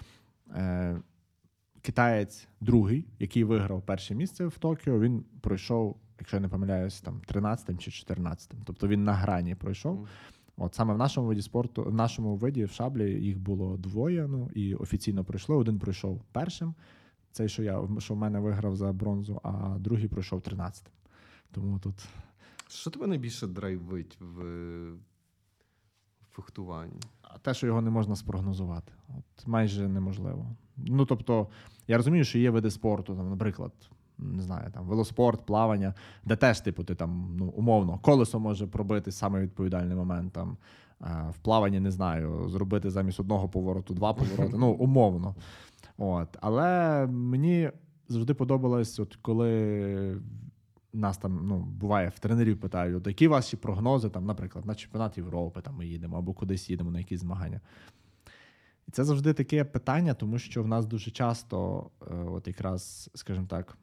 е, китаєць другий, який виграв перше місце в Токіо, він пройшов, якщо я не помиляюсь, там 13 чи 14. Тобто він на грані пройшов. От саме в нашому виді спорту, в нашому виді в шаблі їх було двоє. Ну і офіційно пройшли. Один пройшов першим. Цей, що я що в мене виграв за бронзу, а другий пройшов 13. Тому тут Що тебе найбільше драйвить в фехтуванні? А те, що його не можна спрогнозувати, от майже неможливо. Ну тобто, я розумію, що є види спорту, там, наприклад, не знаю, там велоспорт, плавання, де теж, типу, ти там ну, умовно, колесо може пробити саме відповідальний момент. Там, е, в плаванні не знаю, зробити замість одного повороту два повороти. Ну, умовно. От. Але мені завжди подобалось, от коли нас там ну, буває в тренерів питають, які ваші прогнози, там, наприклад, на чемпіонат Європи там, ми їдемо або кудись їдемо на якісь змагання. І це завжди таке питання, тому що в нас дуже часто, е, от якраз, скажімо так,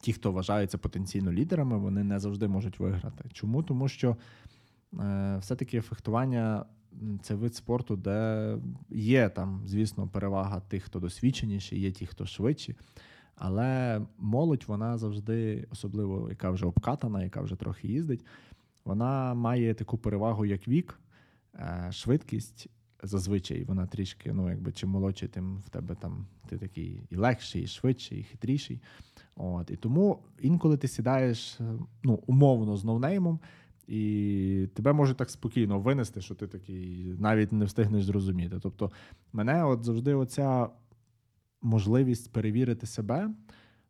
ті, хто вважаються потенційно лідерами, вони не завжди можуть виграти. Чому? Тому що е, все-таки фехтування це вид спорту, де є там, звісно, перевага тих, хто досвідченіший, є ті, хто швидші. Але молодь, вона завжди, особливо яка вже обкатана, яка вже трохи їздить, вона має таку перевагу, як вік, е, швидкість. Зазвичай вона трішки, ну якби чим молодший, тим в тебе там ти такий і легший, і швидший, і хитріший. От і тому інколи ти сідаєш е, ну, умовно з ноунеймом, і тебе можуть так спокійно винести, що ти такий навіть не встигнеш зрозуміти. Тобто, мене от завжди оця можливість перевірити себе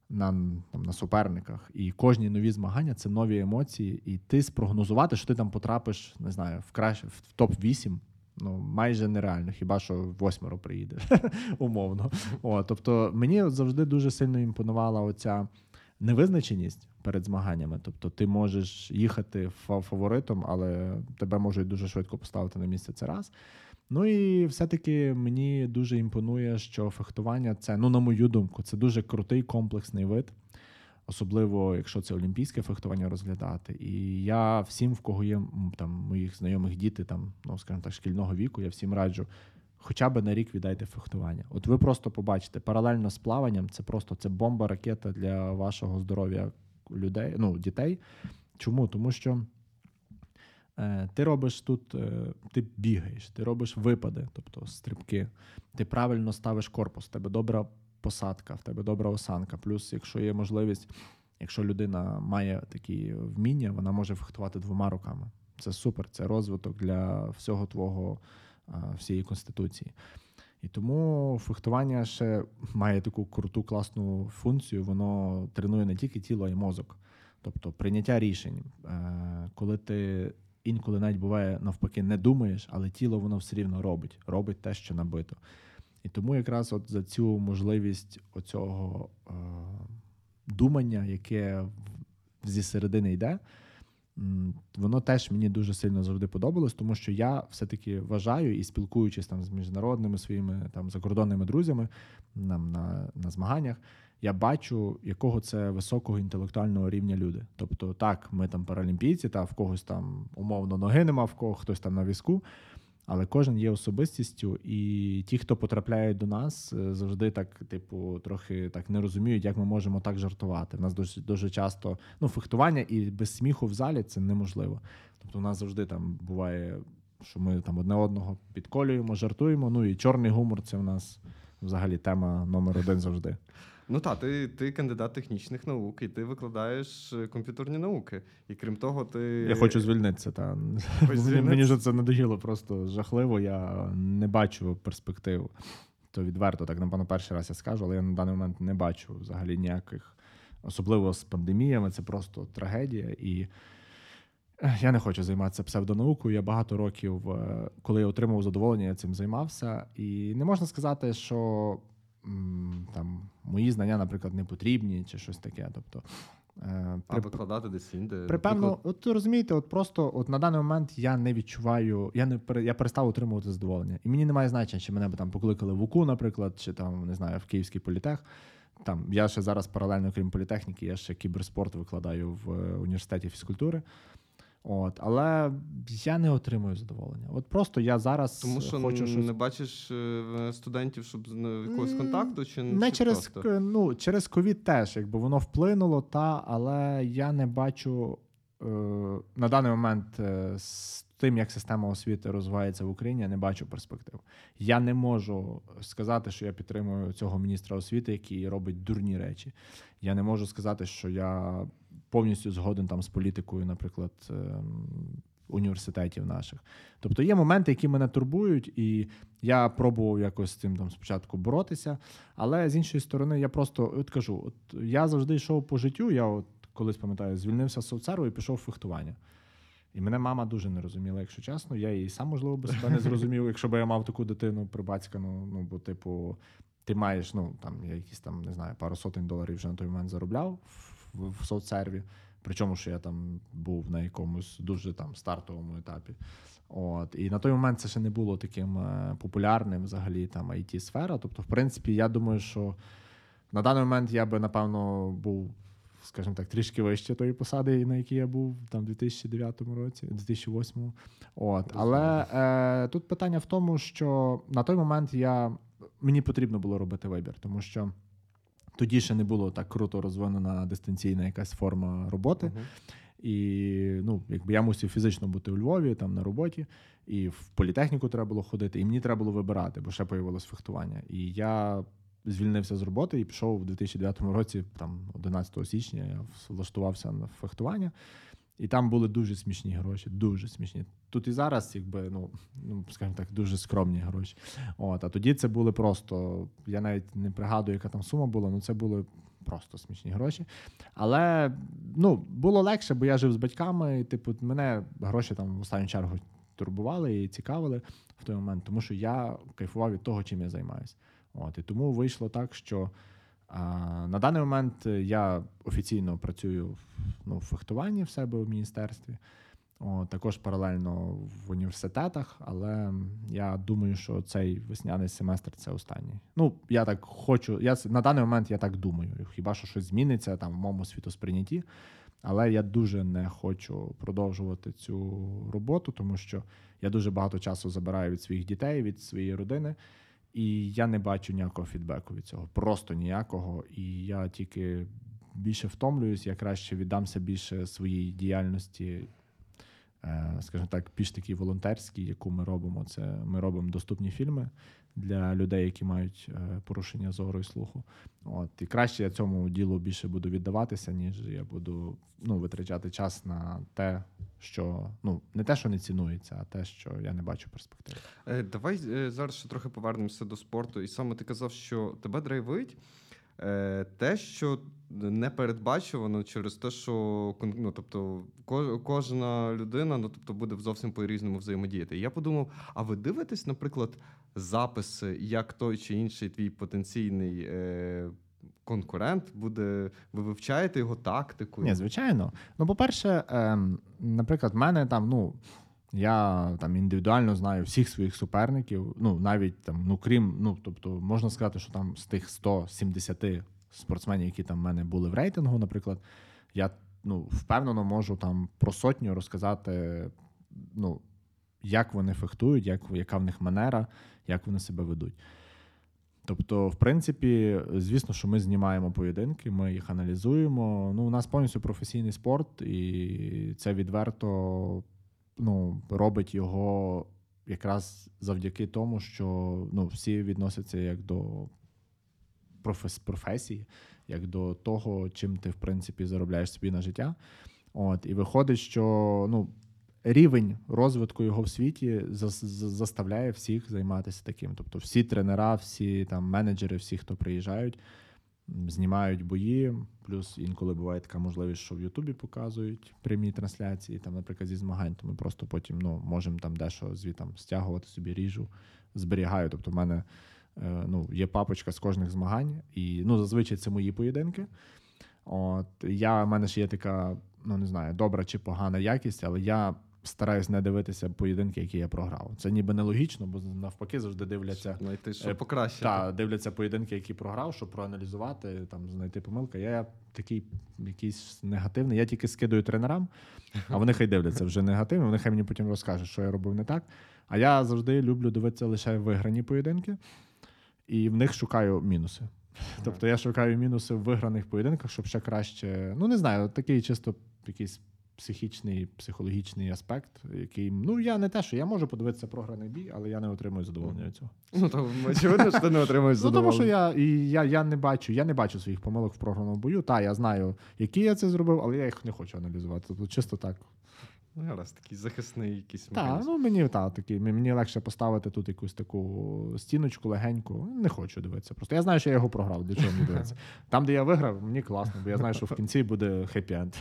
на, там, на суперниках, і кожні нові змагання це нові емоції, і ти спрогнозувати, що ти там потрапиш, не знаю, в краще в топ 8 Ну, майже нереально, хіба що восьмеро приїде, умовно. О, тобто мені от завжди дуже сильно імпонувала оця невизначеність перед змаганнями. Тобто, ти можеш їхати фаворитом, але тебе можуть дуже швидко поставити на місце це раз. Ну і все-таки мені дуже імпонує, що фехтування це, ну, на мою думку, це дуже крутий комплексний вид, особливо якщо це олімпійське фехтування розглядати. І я всім, в кого є там моїх знайомих діти, там, ну скажімо так, шкільного віку, я всім раджу. Хоча б на рік віддайте фехтування. От ви просто побачите, паралельно з плаванням це просто це бомба, ракета для вашого здоров'я людей, ну, дітей. Чому? Тому що е, ти робиш тут, е, ти бігаєш, ти робиш випади, тобто стрибки, ти правильно ставиш корпус, в тебе добра посадка, в тебе добра осанка. Плюс, якщо є можливість, якщо людина має такі вміння, вона може фехтувати двома руками. Це супер, це розвиток для всього твого всієї конституції. І тому фехтування ще має таку круту класну функцію. Воно тренує не тільки тіло, а й мозок. Тобто прийняття рішень, е, коли ти інколи навіть буває навпаки не думаєш, але тіло воно все рівно робить, робить те, що набито. І тому якраз от за цю можливість оцього е, думання, яке зі середини йде, воно теж мені дуже сильно завжди подобалось, тому що я все-таки вважаю і спілкуючись там з міжнародними своїми там закордонними друзями нам на, на змаганнях, я бачу, якого це високого інтелектуального рівня люди. Тобто, так, ми там паралімпійці, та в когось там умовно ноги нема, в кого хтось там на візку. Але кожен є особистістю, і ті, хто потрапляють до нас, е, завжди так, типу, трохи так не розуміють, як ми можемо так жартувати. У нас дуже дуже часто ну, фехтування і без сміху в залі це неможливо. Тобто, у нас завжди там буває, що ми там одне одного підколюємо, жартуємо. Ну і чорний гумор це в нас взагалі тема номер один завжди. Ну так, ти, ти кандидат технічних наук, і ти викладаєш е, комп'ютерні науки. І крім того, ти. Я хочу звільнитися. Та звільнитися? мені ж це надоїло просто жахливо. Я не бачу перспектив. То відверто, так напевно, перший раз я скажу, але я на даний момент не бачу взагалі ніяких, особливо з пандеміями. Це просто трагедія. І я не хочу займатися псевдонаукою. Я багато років, е, коли я отримав задоволення, я цим займався. І не можна сказати, що там мої знання, наприклад, не потрібні чи щось таке. Тобто, е, А при- викладати десь інде. Припевно, от розумієте, от просто от на даний момент я не відчуваю, я не я перестав отримувати задоволення. І мені немає значення, чи мене б там покликали в УКУ, наприклад, чи там не знаю, в Київський політех. Там я ще зараз паралельно, крім політехніки, я ще кіберспорт викладаю в е, університеті фізкультури. От, але я не отримую задоволення. От просто я зараз Тому що хочу щось не бачиш е, студентів, щоб з ну, якогось контакту, чи не чи через просто? ну, через ковід теж, якби воно вплинуло, та але я не бачу е, на даний момент е, з тим, як система освіти розвивається в Україні, я не бачу перспектив. Я не можу сказати, що я підтримую цього міністра освіти, який робить дурні речі. Я не можу сказати, що я повністю згоден там з політикою, наприклад. ем, Університетів наших, тобто є моменти, які мене турбують, і я пробував якось з цим там спочатку боротися. Але з іншої сторони, я просто от кажу: от я завжди йшов по життю. Я от колись пам'ятаю, звільнився з соцсерву і пішов в фехтування. І мене мама дуже не розуміла, якщо чесно. Я її сам, можливо, би себе не зрозумів, якщо б я мав таку дитину прибацькану. Ну, бо, типу, ти маєш, ну там я якісь там, не знаю, пару сотень доларів вже на той момент заробляв в, в соцсерві. Причому, що я там був на якомусь дуже там стартовому етапі. От і на той момент це ще не було таким е, популярним взагалі там it сфера Тобто, в принципі, я думаю, що на даний момент я би напевно був, скажімо так, трішки вище тої посади, на якій я був там в 2009 році, 2008. От, але е, тут питання в тому, що на той момент я мені потрібно було робити вибір, тому що. Тоді ще не було так круто розвинена дистанційна якась форма роботи. Мгм. І ну, якби я мусив фізично бути у Львові, там на роботі, і в політехніку треба було ходити, і мені треба було вибирати, бо ще появилось фехтування. І я звільнився з роботи і пішов у 2009 році, там 11 січня, я влаштувався на фехтування. І там були дуже смішні гроші, дуже смішні. Тут і зараз, якби, ну, ну скажімо так, дуже скромні гроші. От, а тоді це були просто, я навіть не пригадую, яка там сума була, ну це були просто смішні гроші. Але ну, було легше, бо я жив з батьками, і, типу, мене гроші там в останню чергу турбували і цікавили в той момент, тому що я кайфував від того, чим я займаюся. От, і тому вийшло так, що а, на даний момент я офіційно працюю в, ну, в фехтуванні в себе в міністерстві. О, також паралельно в університетах, але я думаю, що цей весняний семестр це останній. Ну, я так хочу. Я на даний момент я так думаю. Хіба що щось зміниться там в моєму світосприйнятті, але я дуже не хочу продовжувати цю роботу, тому що я дуже багато часу забираю від своїх дітей, від своєї родини, і я не бачу ніякого фідбеку від цього. Просто ніякого. І я тільки більше втомлююсь, я краще віддамся більше своїй діяльності е, скажімо так, більш такій волонтерській, яку ми робимо. Це ми робимо доступні фільми для людей, які мають е, порушення зору і слуху. От і краще я цьому ділу більше буду віддаватися, ніж я буду ну, витрачати час на те, що ну не те, що не цінується, а те, що я не бачу перспективи. Е, Давай е, зараз ще трохи повернемося до спорту. І саме ти казав, що тебе драйвить те, що не передбачувано через те, що ну, тобто, кожна людина ну, тобто, буде зовсім по-різному взаємодіяти. Я подумав: а ви дивитесь, наприклад, записи, як той чи інший твій потенційний е, конкурент буде, ви вивчаєте його тактику? Ні, звичайно. Ну, по-перше, ем, наприклад, в мене там, ну. Я там індивідуально знаю всіх своїх суперників. Ну, навіть там, ну крім, ну тобто, можна сказати, що там з тих 170 спортсменів, які там в мене були в рейтингу, наприклад, я ну, впевнено можу там про сотню розказати, ну, як вони фехтують, як, яка в них манера, як вони себе ведуть. Тобто, в принципі, звісно, що ми знімаємо поєдинки, ми їх аналізуємо. Ну, у нас повністю професійний спорт, і це відверто ну, робить його якраз завдяки тому, що ну, всі відносяться як до профес- професії, як до того, чим ти, в принципі, заробляєш собі на життя. От, і виходить, що ну, рівень розвитку його в світі зас- з- заставляє всіх займатися таким. Тобто, всі тренера, всі там менеджери, всі, хто приїжджають, знімають бої. Плюс інколи буває така можливість, що в Ютубі показують прямі трансляції, там, наприклад, зі змагань, то ми просто потім ну, можемо там дещо звітам стягувати собі ріжу, зберігаю. Тобто, в мене е, ну, є папочка з кожних змагань, і ну, зазвичай це мої поєдинки. От я в мене ж є така, ну не знаю, добра чи погана якість, але я стараюсь не дивитися поєдинки, які я програв. Це ніби нелогічно, бо навпаки завжди дивляться. Знайти, що Е, покращити. Та дивляться поєдинки, які програв, щоб проаналізувати, там знайти помилки. Я такий якийсь негативний. Я тільки скидаю тренерам, а вони хай дивляться вже негативно. Вони хай мені потім розкажуть, що я робив не так. А я завжди люблю дивитися лише виграні поєдинки, і в них шукаю мінуси. Тобто я шукаю мінуси в виграних поєдинках, щоб ще краще. Ну не знаю, такий чисто якийсь психічний, психологічний аспект, який ну я не те, що я можу подивитися програний бій, але я не отримую задоволення від цього. Ну, то очевидно, що ти не отримуєш Ну, тому що я, і я, я не бачу, я не бачу своїх помилок в програному бою. Та, я знаю, які я це зробив, але я їх не хочу аналізувати. Тобто, чисто так. Ну, гаразд, такий захисний якийсь Так, ну мені та, такий, мені легше поставити тут якусь таку стіночку легеньку. Не хочу дивитися. Просто я знаю, що я його програв. Для чого мені дивитися? Там, де я виграв, мені класно, бо я знаю, що в кінці буде хеппі-енд.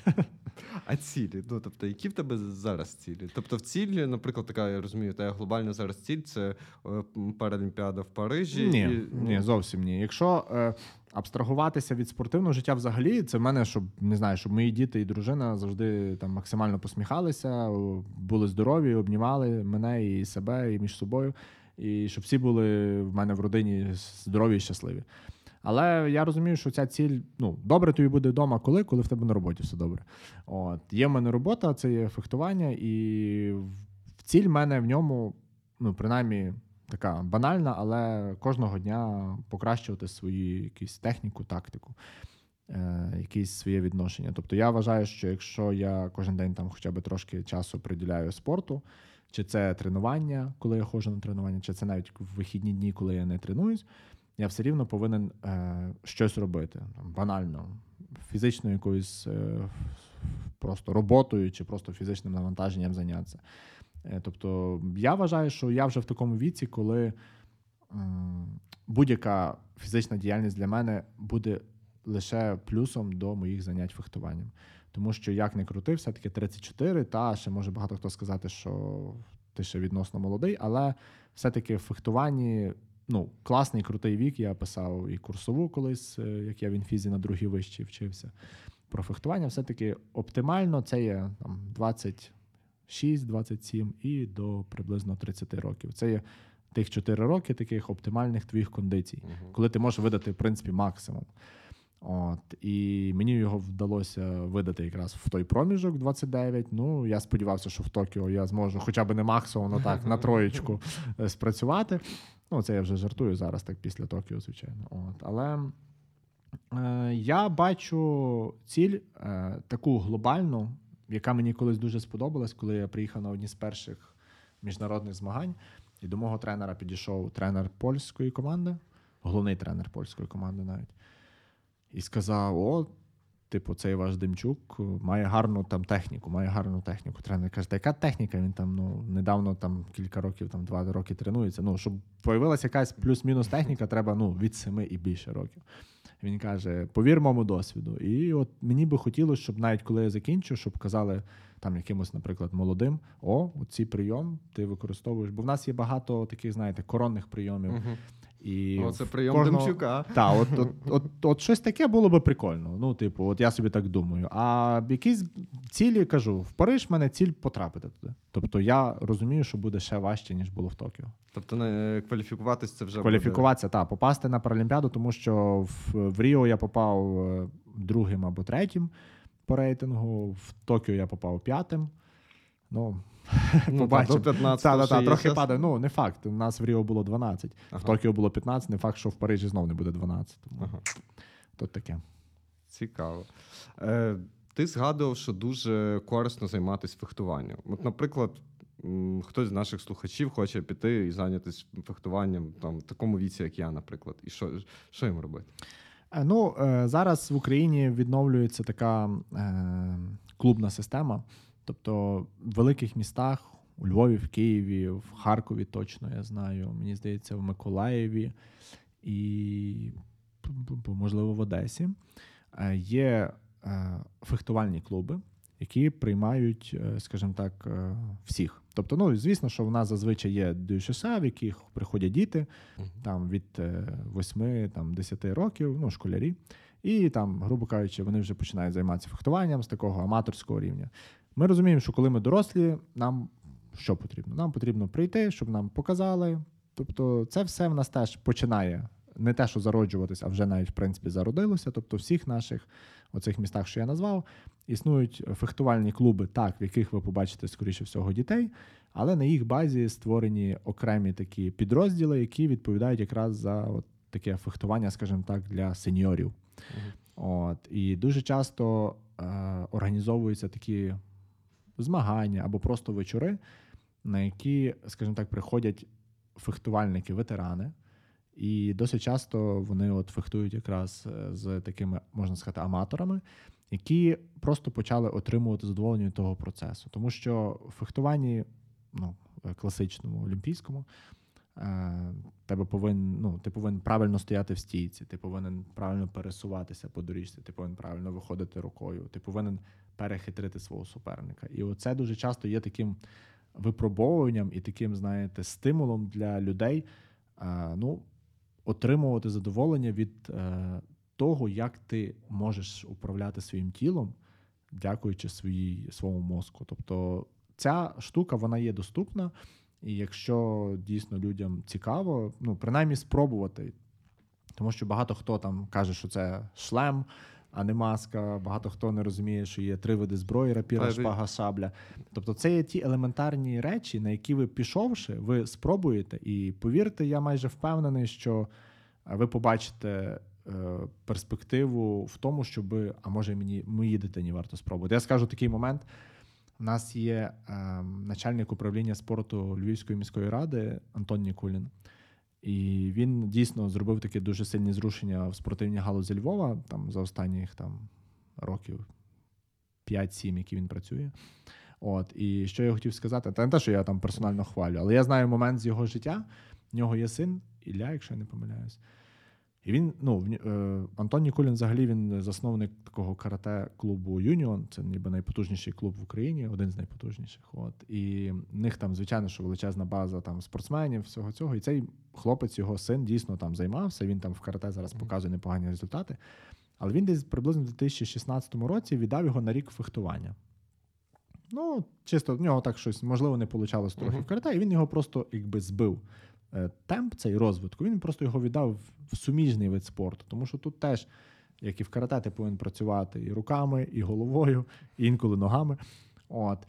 А цілі? Ну, тобто, які в тебе зараз цілі? Тобто, в цілі, наприклад, така, я розумію, та глобальна зараз ціль це е, Паралімпіада в Парижі. Ні, і, ну, ні, зовсім ні. Якщо е, абстрагуватися від спортивного життя взагалі, це в мене, щоб не знаю, щоб мої діти і дружина завжди там максимально посміхалися, були здорові, обнімали мене і себе, і між собою, і щоб всі були в мене в родині здорові і щасливі. Але я розумію, що ця ціль, ну, добре тобі буде вдома, коли, коли в тебе на роботі все добре. От. Є в мене робота, це є фехтування, і ціль в мене в ньому, ну, принаймні, така банальна, але кожного дня покращувати свою якусь техніку, тактику, е, якісь своє відношення. Тобто я вважаю, що якщо я кожен день там хоча б трошки часу приділяю спорту, чи це тренування, коли я ходжу на тренування, чи це навіть в вихідні дні, коли я не тренуюсь, я все рівно повинен е, щось робити. Там, банально, фізичною якоюсь е, просто роботою, чи просто фізичним навантаженням зайнятися. Е, Тобто, я вважаю, що я вже в такому віці, коли будь-яка фізична діяльність для мене буде лише плюсом до моїх занять фехтуванням. Тому що як не крути, все-таки 34, та ще може багато хто сказати, що ти ще відносно молодий, але все-таки в фехтуванні ну, класний крутий вік. Я писав і курсову колись, е, як я в інфізі на другій вищій вчився. Про фехтування все-таки оптимально це є там 26-27 і до приблизно 30 років. Це є тих 4 роки таких оптимальних твоїх кондицій, Мгм. коли ти можеш видати, в принципі, максимум. От, і мені його вдалося видати якраз в той проміжок 29. Ну, я сподівався, що в Токіо я зможу хоча б не максимум, ну так, на троєчку е, спрацювати. Ну, це я вже жартую зараз, так після Токіо, звичайно. От, але е, я бачу ціль е, таку глобальну, яка мені колись дуже сподобалась, коли я приїхав на одні з перших міжнародних змагань. І до мого тренера підійшов тренер польської команди, головний тренер польської команди навіть. І сказав: О, типу, цей ваш Демчук має гарну там техніку, має гарну техніку. Тренер каже, та яка техніка? Він там ну, недавно там кілька років, там два роки тренується. Ну, щоб появилася якась плюс-мінус техніка, треба ну, від семи і більше років. Він каже: повір моєму досвіду. І от мені би хотілося, щоб навіть коли я закінчу, щоб казали там якимось, наприклад, молодим: о, цей прийом ти використовуєш. Бо в нас є багато таких, знаєте, коронних прийомів. Мгм. І О, це прийом кожного- Демчука. Так, от, от, от, от щось таке було би прикольно. Ну, типу, от я собі так думаю. А якісь цілі кажу, в Париж в мене ціль потрапити туди. Тобто я розумію, що буде ще важче, ніж було в Токіо. Тобто не кваліфікуватись це вже Кваліфікуватися, так, попасти на Паралімпіаду, тому що в, в Ріо я попав е, другим або третім по рейтингу, в Токіо я попав п'ятим. Ну. Ну, побачимо. та, до 15 Так, так, ще так, є трохи падає. Ну, не факт. У нас в Ріо було 12, Ага. в Токіо було 15, не факт, що в Парижі знов не буде 12. Тому Ага. тут таке. Цікаво. Е, ти згадував, що дуже корисно займатися фехтуванням. От, наприклад, хтось з наших слухачів хоче піти і зайнятися фехтуванням там, в такому віці, як я, наприклад. І що, що їм робити? Е, Ну, е, зараз в Україні відновлюється така е, клубна система. Тобто в великих містах, у Львові, в Києві, в Харкові точно я знаю. Мені здається, в Миколаєві і, можливо, в Одесі е, є е, фехтувальні клуби, які приймають, е, скажімо так, всіх. Тобто, ну, звісно, що в нас зазвичай є ДЮШСА, в яких приходять діти, там від 8 там, 10 років, ну, школярі. І там, грубо кажучи, вони вже починають займатися фехтуванням з такого аматорського рівня. Ми розуміємо, що коли ми дорослі, нам що потрібно? Нам потрібно прийти, щоб нам показали. Тобто, це все в нас теж починає не те, що зароджуватись, а вже навіть в принципі зародилося. Тобто, в всіх наших оцих містах, що я назвав, існують фехтувальні клуби, так, в яких ви побачите, скоріше всього, дітей, але на їх базі створені окремі такі підрозділи, які відповідають якраз за от таке фехтування, скажімо так, для сеньорів. От, і дуже часто е, організовуються такі змагання або просто вечори, на які, скажімо так, приходять фехтувальники, ветерани. І досить часто вони от фехтують якраз е, з такими, можна сказати, аматорами, які просто почали отримувати задоволення від того процесу. Тому що в фехтуванні, ну, класичному, олімпійському, тебе повинен, ну, ти повинен правильно стояти в стійці, ти повинен правильно пересуватися по доріжці, ти повинен правильно виходити рукою, ти повинен перехитрити свого суперника. І оце дуже часто є таким випробовуванням і таким, знаєте, стимулом для людей. е, ну, отримувати задоволення від е, того, як ти можеш управляти своїм тілом, дякуючи своїй, своєму мозку. Тобто ця штука вона є доступна, і якщо дійсно людям цікаво, ну принаймні спробувати. Тому що багато хто там каже, що це шлем, а не маска. Багато хто не розуміє, що є три види зброї: рапіра, шпага, шабля. Тобто, це є ті елементарні речі, на які ви пішовши, ви спробуєте. І повірте, я майже впевнений, що ви побачите е, перспективу в тому, щоб, а може мені моїй дитині варто спробувати. Я скажу такий момент. У нас є е, начальник управління спорту Львівської міської ради Антон Нікулін. І він дійсно зробив таке дуже сильне зрушення в спортивній галузі Львова там за останніх там років 5-7, які він працює. От, і що я хотів сказати, це не те, що я там персонально хвалю, але я знаю момент з його життя. В нього є син Ілля, якщо я не помиляюсь. І він, ну, е, Антон Нікулін взагалі він засновник такого карате-клубу Юніон. Це ніби найпотужніший клуб в Україні, один з найпотужніших. От. І в них там, звичайно, що величезна база там спортсменів, всього цього. І цей хлопець, його син, дійсно там займався. Він там в карате зараз показує непогані результати. Але він десь приблизно в 2016 році віддав його на рік фехтування. Ну, чисто в нього так щось, можливо, не вийшло трохи Мгм. в карате, і він його просто якби збив. Е, Темп цей розвитку, він просто його віддав в суміжний вид спорту. Тому що тут теж, як і в карате, ти повинен працювати і руками, і головою, і інколи ногами. От.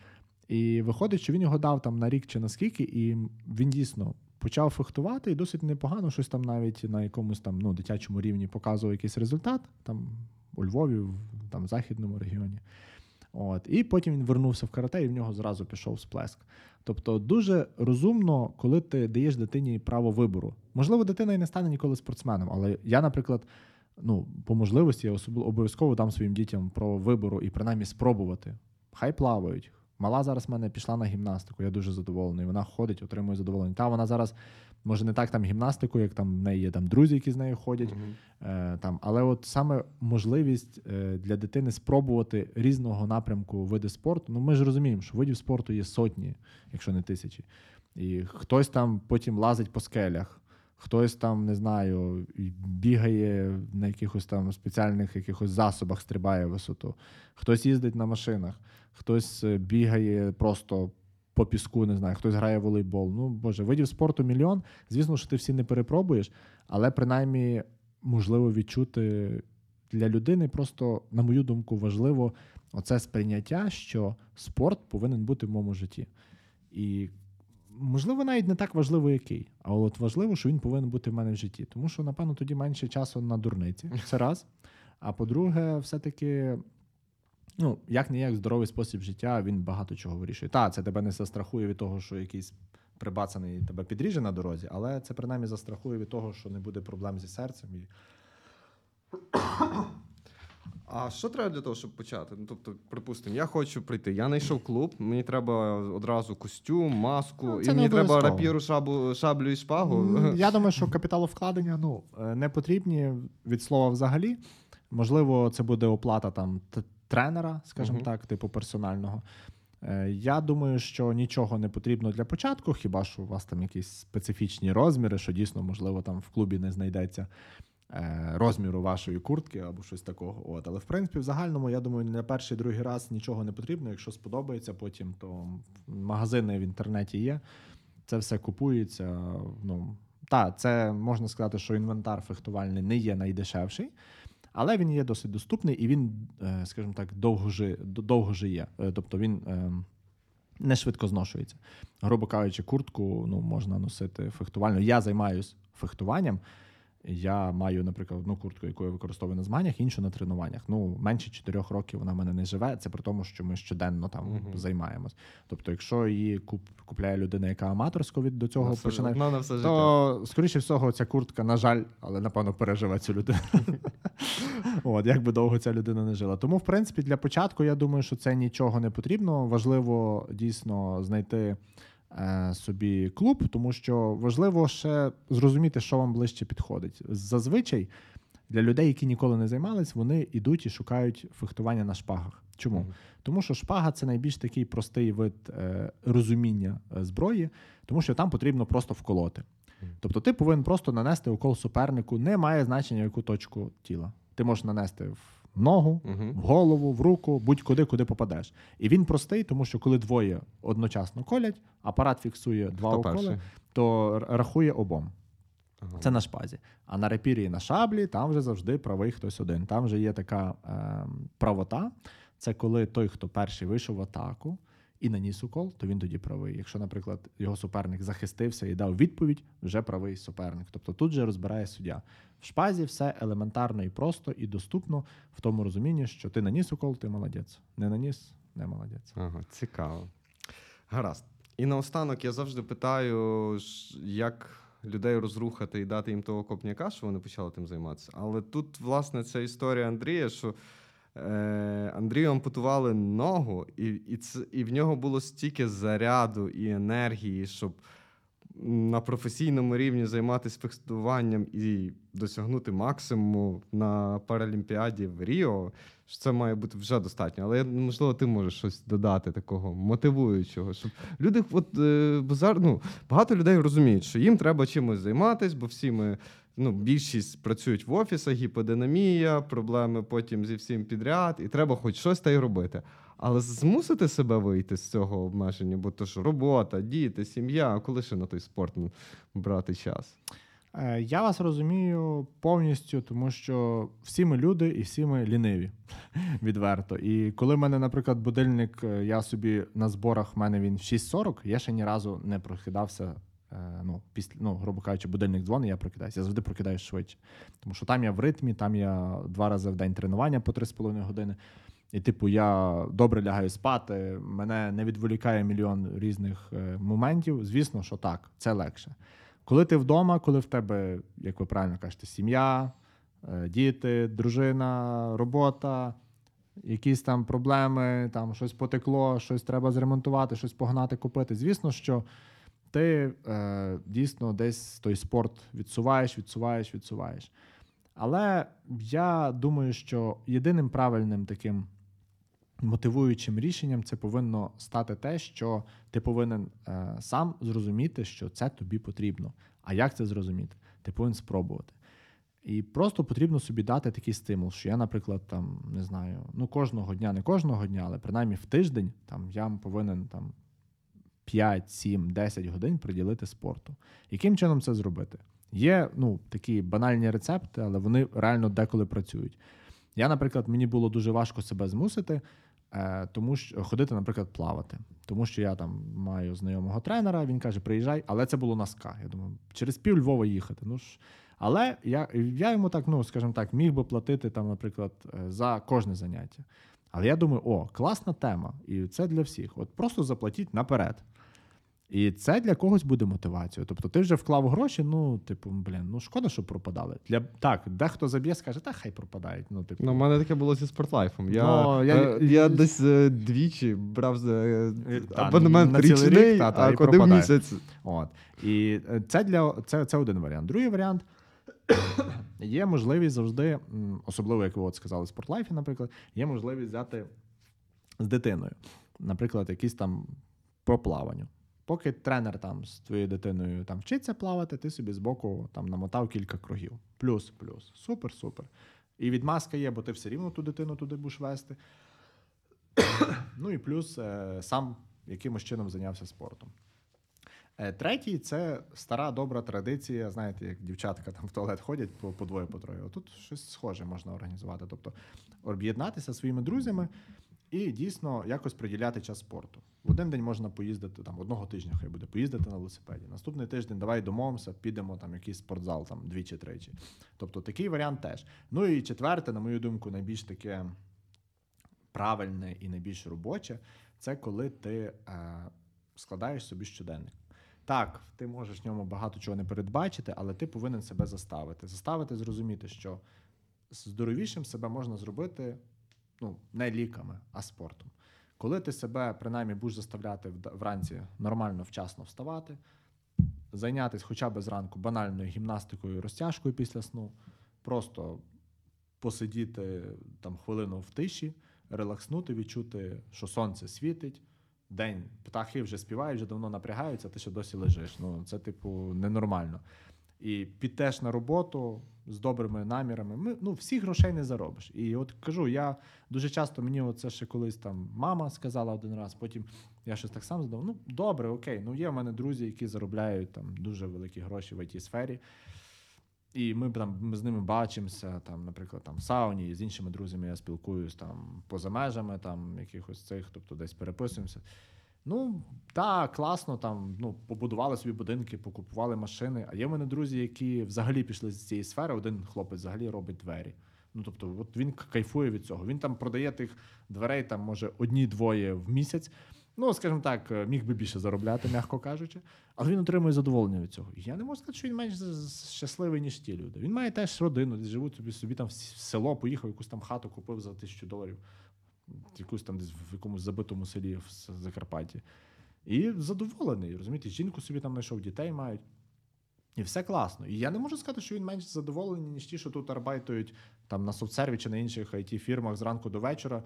І виходить, що він його дав там на рік чи на скільки, і він дійсно почав фехтувати і досить непогано, щось там навіть на якомусь там ну, дитячому рівні показував якийсь результат, там у Львові, там, в західному регіоні. От. І потім він вернувся в карате, і в нього зразу пішов сплеск. Тобто, дуже розумно, коли ти даєш дитині право вибору. Можливо, дитина і не стане ніколи спортсменом, але я, наприклад, ну, по можливості я обов'язково дам своїм дітям право вибору і принаймні спробувати. Хай плавають. Мала зараз в мене пішла на гімнастику, я дуже задоволений. Вона ходить, отримує задоволення. Та вона зараз Може, не так там гімнастику, як там в неї є там друзі, які з нею ходять. Е, там, але от саме можливість е, для дитини спробувати різного напрямку види спорту. Ну, ми ж розуміємо, що видів спорту є сотні, якщо не тисячі. І хтось там потім лазить по скелях, хтось там, не знаю, бігає на якихось там спеціальних якихось засобах, стрибає висоту, хтось їздить на машинах, хтось е, бігає просто. По піску, не знаю, хтось грає в волейбол. Ну, боже, видів спорту мільйон. Звісно, що ти всі не перепробуєш, але принаймні можливо відчути для людини просто, на мою думку, важливо оце сприйняття, що спорт повинен бути в моєму житті. І можливо, навіть не так важливо, який, а от важливо, що він повинен бути в мене в житті. Тому що, напевно, тоді менше часу на дурниці. Це раз. А по-друге, все-таки. Ну, як не як здоровий спосіб життя, він багато чого вирішує. Так, це тебе не застрахує від того, що якийсь прибацаний тебе підріже на дорозі, але це принаймні застрахує від того, що не буде проблем зі серцем. І... А що треба для того, щоб почати? Ну, тобто, припустимо, я хочу прийти. Я знайшов клуб, мені треба одразу костюм, маску, Ну, і мені треба рапіру, шабу, шаблю і шпагу. Я думаю, що капіталовкладення ну, е, не потрібні від слова взагалі. Можливо, це буде оплата там тренера, скажімо Мгм. так, типу персонального. Е, Я думаю, що нічого не потрібно для початку, хіба що у вас там якісь специфічні розміри, що дійсно, можливо, там в клубі не знайдеться е, розміру вашої куртки або щось такого. От. Але в принципі, в загальному, я думаю, на перший другий раз нічого не потрібно. Якщо сподобається, потім то магазини в інтернеті є. Це все купується. Ну, так, це можна сказати, що інвентар фехтувальний не є найдешевший, але він є досить доступний і він, е, скажімо так, довго, жи, довго жиє. Е, Тобто він е, не швидко зношується. Грубо кажучи, куртку ну, можна носити фехтувально. Я займаюся фехтуванням. Я маю, наприклад, одну куртку, яку я використовую на змаганнях, іншу на тренуваннях. Ну, менше чотирьох років вона в мене не живе. Це при тому, що ми щоденно там Мгм. займаємось. Тобто, якщо її куп, купляє людина, яка аматорсько від до цього На все- починає, ну, на все життя. то скоріше всього, ця куртка, на жаль, але напевно переживе цю людину. От, як би довго ця людина не жила. Тому, в принципі, для початку я думаю, що це нічого не потрібно. Важливо дійсно знайти собі клуб, тому що важливо ще зрозуміти, що вам ближче підходить. Зазвичай для людей, які ніколи не займались, вони йдуть і шукають фехтування на шпагах. Чому? Тому що шпага це найбільш такий простий вид е, розуміння е, зброї, тому що там потрібно просто вколоти. Тобто ти повинен просто нанести укол супернику, не має значення яку точку тіла. Ти можеш нанести в ногу, Мгм. в голову, в руку, будь-куди, куди попадеш. І він простий, тому що коли двоє одночасно колять, апарат фіксує два Хто уколи, перший? то рахує обом. Ага. Це на шпазі. А на репірі і на шаблі там вже завжди правий хтось один. Там вже є така е, правота. Це коли той, хто перший вийшов в атаку і наніс укол, то він тоді правий. Якщо, наприклад, його суперник захистився і дав відповідь, вже правий суперник. Тобто тут же розбирає суддя. В шпазі все елементарно і просто і доступно в тому розумінні, що ти наніс укол, ти молодець. Не наніс, не молодець. Ага, цікаво. Гаразд. І наостанок я завжди питаю, як людей розрухати і дати їм того копняка, що вони почали тим займатися. Але тут, власне, ця історія Андрія, що Андрію ампутували ногу, і, і, це, і в нього було стільки заряду і енергії, щоб на професійному рівні займатися фехтуванням і досягнути максимуму на Паралімпіаді в Ріо, що це має бути вже достатньо. Але можливо, ти можеш щось додати такого мотивуючого, щоб люди, от е, бо ну, багато людей розуміють, що їм треба чимось займатися, бо всі ми. Ну, більшість працюють в офісах, гіподинамія, проблеми потім зі всім підряд, і треба хоч щось та й робити. Але змусити себе вийти з цього обмеження, бо то ж робота, діти, сім'я, коли ще на той спорт брати час? Е, Я вас розумію повністю, тому що всі ми люди і всі ми ліниві відверто. І коли в мене, наприклад, будильник, е, я собі на зборах в мене він в 6.40, я ще ні разу не прокидався. Е, Ну, після, ну, грубо кажучи, будильник дзвонить, я прокидаюся. Я завжди прокидаюсь швидше. Тому що там я в ритмі, там я два рази в день тренування по 3,5 години. І, типу, я добре лягаю спати, мене не відволікає мільйон різних е, моментів. Звісно, що так, це легше. Коли ти вдома, коли в тебе, як ви правильно кажете, сім'я, е, діти, дружина, робота, якісь там проблеми, там щось потекло, щось треба зремонтувати, щось погнати, купити. Звісно, що ти е, дійсно десь той спорт відсуваєш, відсуваєш, відсуваєш. Але я думаю, що єдиним правильним таким мотивуючим рішенням це повинно стати те, що ти повинен е, сам зрозуміти, що це тобі потрібно. А як це зрозуміти? Ти повинен спробувати. І просто потрібно собі дати такий стимул, що я, наприклад, там не знаю, ну кожного дня, не кожного дня, але принаймні в тиждень там я повинен там 5, 7, 10 годин приділити спорту. Яким чином це зробити? Є ну, такі банальні рецепти, але вони реально деколи працюють. Я, наприклад, мені було дуже важко себе змусити, е, тому що ходити, наприклад, плавати. Тому що я там маю знайомого тренера, він каже, приїжджай, але це було на СКА. Я думаю, через пів Львова їхати. Ну ж. Але я, я йому так, ну скажімо так, міг би платити там, наприклад, е, за кожне заняття. Але я думаю, о, класна тема, і це для всіх. От просто заплатіть наперед. І це для когось буде мотивацією. Тобто ти вже вклав гроші, ну, типу, блін, ну шкода, що пропадали. Для так, дехто заб'є, скаже, та хай пропадають. Ну, типу, Ну, у мене таке було зі спортлайфом. Я, Ну, я- я, я десь е, двічі брав за е, Та, абонемент на річний, рік, та, та, а ходив пропадає. місяць. От. І е, це для це, це один варіант. Другий варіант є можливість завжди, особливо, як ви от сказали, в спортлайфі, наприклад, є можливість взяти з дитиною, наприклад, якісь там по плаванню. Поки тренер там з твоєю дитиною там вчиться плавати, ти собі збоку там намотав кілька кругів. Плюс, плюс. Супер, супер. І відмазка є, бо ти все рівно ту дитину туди будеш вести. ну і плюс е, сам якимось чином зайнявся спортом. Е, Третій це стара добра традиція. Знаєте, як дівчатка там в туалет ходять по, по двоє, по троє. Тут щось схоже можна організувати. Тобто об'єднатися своїми друзями і дійсно якось приділяти час спорту. В один день можна поїздити там одного тижня, хай буде поїздити на велосипеді. Наступний тиждень давай домовимося, підемо там якийсь спортзал там двічі-тричі. Тобто такий варіант теж. Ну і четверте, на мою думку, найбільш таке правильне і найбільш робоче це коли ти е, складаєш собі щоденник. Так, ти можеш в ньому багато чого не передбачити, але ти повинен себе заставити. Заставити зрозуміти, що здоровішим себе можна зробити ну, не ліками, а спортом. Коли ти себе принаймні будеш заставляти вранці нормально вчасно вставати, зайнятися хоча б зранку банальною гімнастикою, розтяжкою після сну, просто посидіти там хвилину в тиші, релакснути, відчути, що сонце світить. День птахи вже співають, вже давно напрягаються, ти ще досі лежиш. Ну це, типу, ненормально. І підеш на роботу з добрими намірами. Ми ну всіх грошей не заробиш. І от кажу, я дуже часто мені оце ще колись там мама сказала один раз, потім я щось так сам задав. Ну добре, окей. Ну є в мене друзі, які заробляють там дуже великі гроші в it сфері. І ми там ми з ними бачимося, там, наприклад, там в сауні, з іншими друзями я спілкуюсь там поза межами, там якихось цих, тобто десь переписуємося. Ну, так, класно, там ну, побудували собі будинки, покупували машини. А є в мене друзі, які взагалі пішли з цієї сфери. Один хлопець взагалі робить двері. Ну, тобто, от він кайфує від цього. Він там продає тих дверей, там, може, одні-двоє в місяць. Ну, скажімо так, е, міг би більше заробляти, м'яко кажучи, але він отримує задоволення від цього. Я не можу сказати, що він менш щасливий, ніж ті люди. Він має теж родину, десь живуть собі, собі там в село, поїхав, якусь там хату купив за тисячу доларів, якусь там десь в якомусь забитому селі в Закарпатті. І задоволений, розумієте, жінку собі там знайшов, дітей мають. І все класно. І я не можу сказати, що він менш задоволений, ніж ті, що тут арбайтують там на софтсерві чи на інших it фірмах зранку до вечора.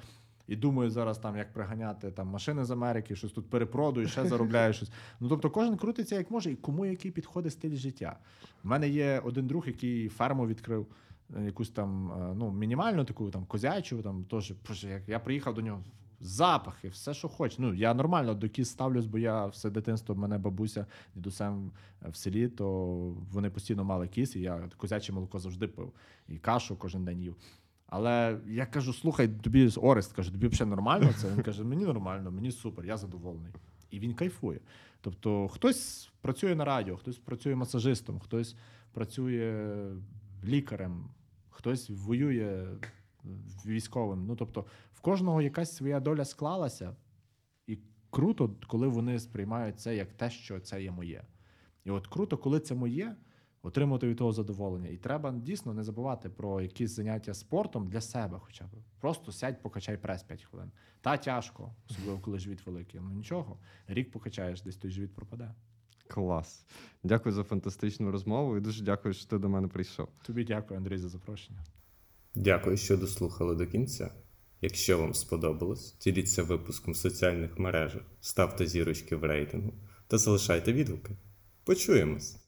І думаю зараз там, як приганяти там машини з Америки, щось тут перепродаю, ще заробляю щось. Ну тобто кожен крутиться як може, і кому який підходить стиль життя. У мене є один друг, який ферму відкрив, якусь там е, ну, мінімальну таку там козячу, там теж як я приїхав до нього. Запахи, все, що хочеш. Ну, я нормально до кіз ставлюсь, бо я все дитинство мене бабуся дідусем в селі, то вони постійно мали кіз, і я козяче молоко завжди пив. І кашу кожен день їв. Але я кажу: слухай, тобі Орест каже, тобі взагалі нормально це? Він каже, мені нормально, мені супер, я задоволений. І він кайфує. Тобто, хтось працює на радіо, хтось працює масажистом, хтось працює лікарем, хтось воює військовим. Ну тобто, в кожного якась своя доля склалася, і круто, коли вони сприймають це як те, що це є моє. І от круто, коли це моє, отримати від того задоволення. І треба дійсно не забувати про якісь заняття спортом для себе, хоча б. Просто сядь, покачай прес 5 хвилин. Та тяжко, особливо коли живіт великий. Ну нічого, рік покачаєш, десь той живіт пропаде. Клас. Дякую за фантастичну розмову і дуже дякую, що ти до мене прийшов. Тобі дякую, Андрій, за запрошення. Дякую, що дослухали до кінця. Якщо вам сподобалось, діліться випуском в соціальних мережах, ставте зірочки в рейтингу та залишайте відгуки. Почуємось!